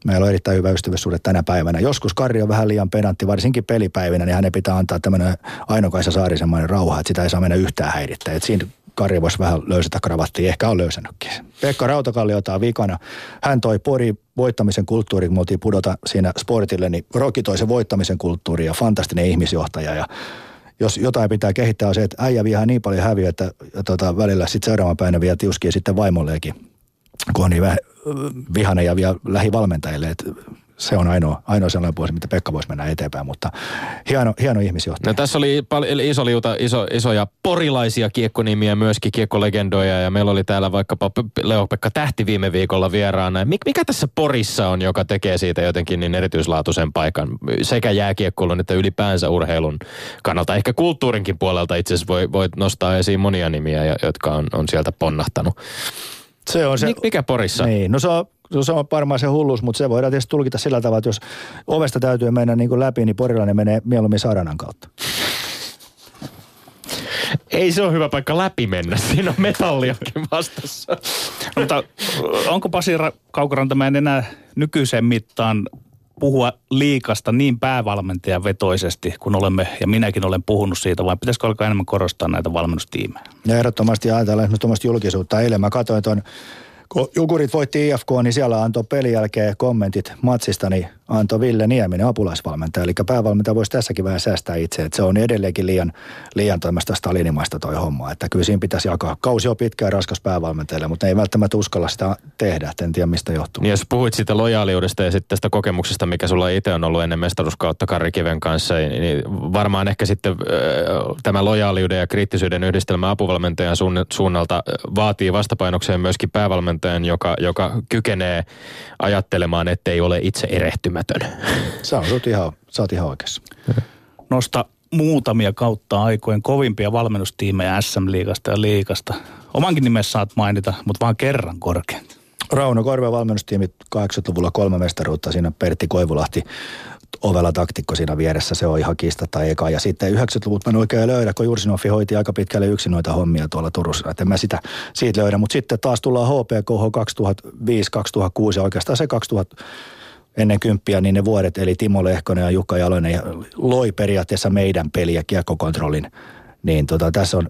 meillä on erittäin hyvä ystävyyssuhde tänä päivänä. Joskus Karri on vähän liian pedantti, varsinkin pelipäivinä, niin hänen pitää antaa tämmöinen Ainokaisa Saarisemmainen rauha, että sitä ei saa mennä yhtään häirittää. Että siinä Kari voisi vähän löysätä kravattia, ehkä on löysännytkin. Pekka Rautakalli ottaa vikana. Hän toi Pori voittamisen kulttuuri, kun me oltiin pudota siinä sportille, niin Roki toi sen voittamisen kulttuuri ja fantastinen ihmisjohtaja. Ja jos jotain pitää kehittää on se, että äijä vie niin paljon häviö, että tota, välillä sitten seuraavan päivänä vie tiuskia sitten vaimolleekin, kun on niin vähän vihainen ja vielä lähivalmentajille, että se on ainoa, ainoa sellainen vuosi, mitä Pekka voisi mennä eteenpäin, mutta hieno, hieno ihmisjohtaja. No, tässä oli paljon iso liuta, iso, isoja porilaisia kiekkonimiä, myöskin kiekkolegendoja ja meillä oli täällä vaikkapa Leo-Pekka Tähti viime viikolla vieraana. Mik, mikä tässä Porissa on, joka tekee siitä jotenkin niin erityislaatuisen paikan sekä jääkiekkoilun että ylipäänsä urheilun kannalta? Ehkä kulttuurinkin puolelta itse asiassa voi, voi nostaa esiin monia nimiä, jotka on, on sieltä ponnahtanut. Se on se, Mik, mikä Porissa? Niin, no se on, se on varmaan se hulluus, mutta se voidaan tietysti tulkita sillä tavalla, että jos ovesta täytyy mennä niin kuin läpi, niin porilainen menee mieluummin Saranan kautta. Ei se ole hyvä paikka läpi mennä, siinä on metalliakin vastassa. Mutta onko Pasi Ra- Kaukoranta, mä en enää nykyiseen mittaan puhua liikasta niin päävalmentajan vetoisesti, kun olemme, ja minäkin olen puhunut siitä, vai pitäisikö alkaa enemmän korostaa näitä valmennustiimejä? Ja ehdottomasti ajatellaan esimerkiksi julkisuutta. Eilen mä katsoin tuon, kun Jukurit voitti IFK, niin siellä antoi pelin jälkeen kommentit matsista, niin antoi Ville Nieminen apulaisvalmentaja. Eli päävalmentaja voisi tässäkin vähän säästää itse, että se on edelleenkin liian, liian tämmöistä stalinimaista toi homma. Että kyllä siinä pitäisi jakaa. Kausi on pitkä ja raskas päävalmentajalle, mutta ei välttämättä uskalla sitä tehdä, en tiedä mistä johtuu. Niin jos puhuit siitä lojaaliudesta ja sitten tästä kokemuksesta, mikä sulla itse on ollut ennen mestaruuskautta Karri Kiven kanssa, niin varmaan ehkä sitten tämä lojaaliuden ja kriittisyyden yhdistelmä apuvalmentajan suunnalta vaatii vastapainokseen myöskin päävalmentajan, joka, joka kykenee ajattelemaan, ettei ole itse erehtymätön. Sä oot ihan, sä oot ihan oikeassa. Nosta muutamia kautta aikojen kovimpia valmennustiimejä SM-liigasta ja liigasta. Omankin nimessä saat mainita, mutta vaan kerran korkeinta. Rauno Korven valmennustiimi 80-luvulla kolme mestaruutta, siinä Pertti Koivulahti ovella taktikko siinä vieressä, se on ihan kiistatta eka. Ja sitten 90-luvut mä en oikein löydä, kun Jursinoffi hoiti aika pitkälle yksin noita hommia tuolla Turussa, että en mä sitä siitä löydä. Mutta sitten taas tullaan HPKH 2005-2006 ja oikeastaan se 2000 ennen kymppiä, niin ne vuodet, eli Timo Lehkonen ja Jukka Jalonen ja loi periaatteessa meidän peliä kiekkokontrollin. Niin tota, tässä on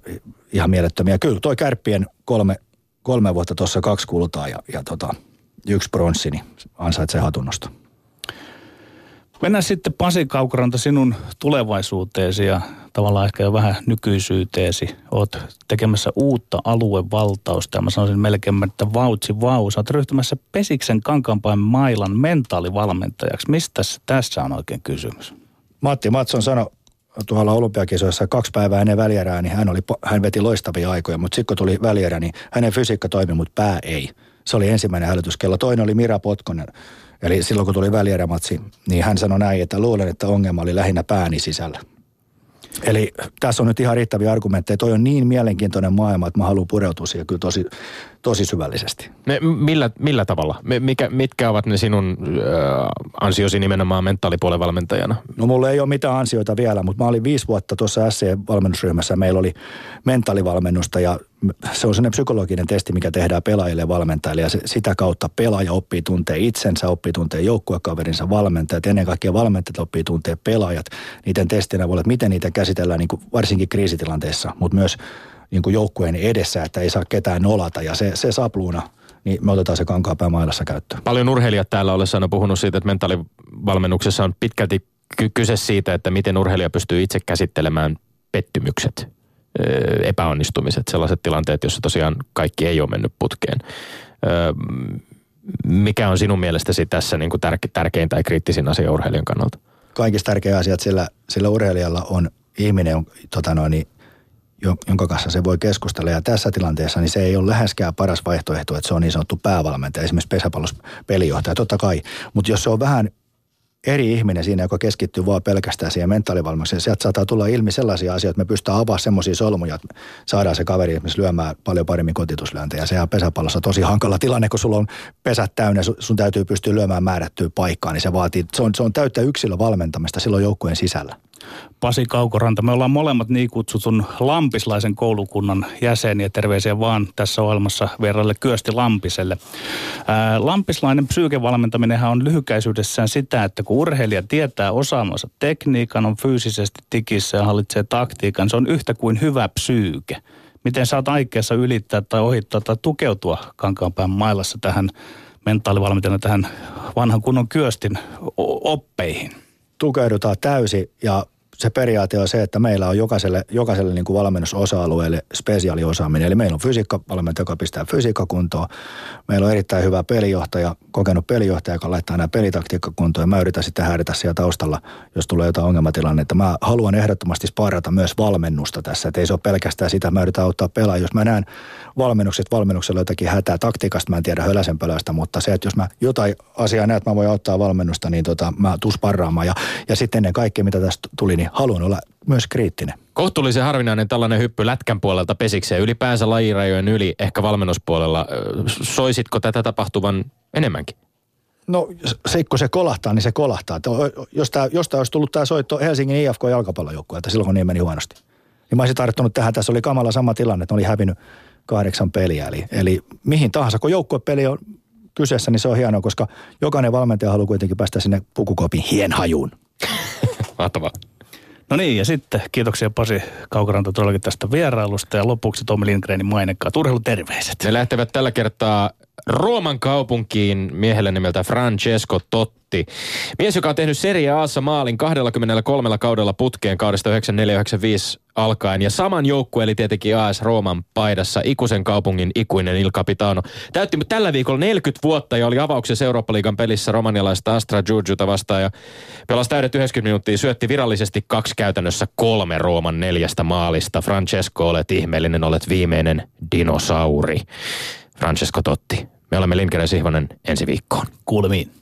ihan mielettömiä. Kyllä toi kärppien kolme, kolme vuotta tuossa kaksi kultaa ja, ja tota, yksi bronssi, niin ansaitsee hatunnosta. Mennään sitten Pasi Kaukoranta sinun tulevaisuuteesi ja tavallaan ehkä jo vähän nykyisyyteesi. Oot tekemässä uutta aluevaltausta ja mä sanoisin melkein, että vautsi vau. Sä oot ryhtymässä Pesiksen Kankaanpäin mailan mentaalivalmentajaksi. Mistä tässä on oikein kysymys? Matti Matson sanoi tuolla olympiakisoissa kaksi päivää ennen välierää, niin hän, oli, hän veti loistavia aikoja, mutta sitten kun tuli välierä, niin hänen fysiikka toimi, mutta pää ei. Se oli ensimmäinen hälytyskello. Toinen oli Mira Potkonen. Eli silloin kun tuli välierämatsi, niin hän sanoi näin, että luulen, että ongelma oli lähinnä pääni sisällä. Eli tässä on nyt ihan riittäviä argumentteja. Toi on niin mielenkiintoinen maailma, että mä haluan pureutua siihen kyllä tosi, tosi syvällisesti. Ne, millä, millä tavalla? Mikä, mitkä ovat ne sinun äh, ansiosi nimenomaan mentaalipuolen valmentajana? No mulla ei ole mitään ansioita vielä, mutta mä olin viisi vuotta tuossa SC-valmennusryhmässä. Meillä oli mentaalivalmennusta ja se on sellainen psykologinen testi, mikä tehdään pelaajille ja valmentajille. Ja se, sitä kautta pelaaja oppii tuntee itsensä, oppii tuntee joukkuekaverinsa valmentajat. Ennen kaikkea valmentajat oppii tuntee pelaajat. Niiden testinä voi olla, että miten niitä käsitellään niin kuin varsinkin kriisitilanteessa, mutta myös niin kuin joukkueen edessä, että ei saa ketään nolata. Ja se, se sapluuna, niin me otetaan se kankaapää mailassa käyttöön. Paljon urheilijat täällä olessa on puhunut siitä, että mentaalivalmennuksessa on pitkälti kyse siitä, että miten urheilija pystyy itse käsittelemään pettymykset. Epäonnistumiset, sellaiset tilanteet, joissa tosiaan kaikki ei ole mennyt putkeen. Mikä on sinun mielestäsi tässä niin kuin tärke, tärkein tai kriittisin asia urheilijan kannalta? Kaikista tärkein asia, että sillä, sillä urheilijalla on ihminen, tota noin, niin, jonka kanssa se voi keskustella. Ja tässä tilanteessa niin se ei ole läheskään paras vaihtoehto, että se on niin sanottu päävalmentaja, esimerkiksi pesäpallossa pelijohtaja, totta kai. Mutta jos se on vähän eri ihminen siinä, joka keskittyy vaan pelkästään siihen mentaalivalmennukseen. Sieltä saattaa tulla ilmi sellaisia asioita, että me pystytään avaamaan semmoisia solmuja, että saadaan se kaveri esimerkiksi lyömään paljon paremmin kotituslyöntejä. Se on pesäpallossa tosi hankala tilanne, kun sulla on pesät täynnä, sun täytyy pystyä lyömään määrättyä paikkaa, niin se vaatii, se on, se on täyttä yksilövalmentamista silloin joukkueen sisällä. Pasi Kaukoranta. Me ollaan molemmat niin kutsutun Lampislaisen koulukunnan jäseniä. Terveisiä vaan tässä ohjelmassa vieraille Kyösti Lampiselle. Ää, Lampislainen psyykevalmentaminenhan on lyhykäisyydessään sitä, että kun urheilija tietää osaamansa tekniikan, on fyysisesti tikissä ja hallitsee taktiikan, se on yhtä kuin hyvä psyyke. Miten oot aikeessa ylittää tai ohittaa tai tukeutua Kankaanpään mailassa tähän mentaalivalmentajana tähän vanhan kunnon Kyöstin oppeihin? tukeudutaan täysin ja se periaate on se, että meillä on jokaiselle, jokaiselle niin kuin valmennusosa-alueelle spesiaaliosaaminen. Eli meillä on fysiikkavalmentaja, joka pistää fysiikkakuntoon. Meillä on erittäin hyvä pelijohtaja, kokenut pelijohtaja, joka laittaa nämä pelitaktiikkakuntoon. Ja mä yritän sitten häiritä siellä taustalla, jos tulee jotain ongelmatilannetta. Mä haluan ehdottomasti sparrata myös valmennusta tässä. Että ei se ole pelkästään sitä, mä yritän auttaa pelaa. Jos mä näen valmennukset, valmennuksella jotakin hätää taktiikasta, mä en tiedä höläsen pelästä, mutta se, että jos mä jotain asiaa näen, että mä voin auttaa valmennusta, niin tota, mä tuun sparraamaan. Ja, ja sitten ennen kaikkea, mitä tästä tuli, niin haluan olla myös kriittinen. Kohtuullisen harvinainen tällainen hyppy lätkän puolelta pesikseen, ylipäänsä lajirajojen yli, ehkä valmennuspuolella. Soisitko tätä tapahtuvan enemmänkin? No se, kun se kolahtaa, niin se kolahtaa. Jos tämä, jos tämä olisi tullut tämä soitto Helsingin IFK jalkapallojoukkueelta silloin, kun niin meni huonosti. Niin mä olisin tarttunut tähän. Tässä oli kamala sama tilanne, että oli hävinnyt kahdeksan peliä. Eli, eli mihin tahansa, kun joukkuepeli on kyseessä, niin se on hienoa, koska jokainen valmentaja haluaa kuitenkin päästä sinne pukukopin hienhajuun. Mahtavaa. No niin, ja sitten kiitoksia Pasi Kaukoranta todellakin tästä vierailusta ja lopuksi Tomi Lindgrenin mainekkaat urheiluterveiset. Ne lähtevät tällä kertaa Rooman kaupunkiin miehelle nimeltä Francesco Totti. Mies, joka on tehnyt Serie Aassa maalin 23 kaudella putkeen kaudesta 9495 alkaen. Ja saman joukkue eli tietenkin AS Rooman paidassa ikuisen kaupungin ikuinen Il Capitano. Täytti tällä viikolla 40 vuotta ja oli avauksessa Eurooppa-liigan pelissä romanialaista Astra Giurgiuta vastaan. Ja pelasi täydet 90 minuuttia, syötti virallisesti kaksi käytännössä kolme Rooman neljästä maalista. Francesco, olet ihmeellinen, olet viimeinen dinosauri. Francesco Totti. Me olemme Linkeren Sihvonen ensi viikkoon. Kuulemiin.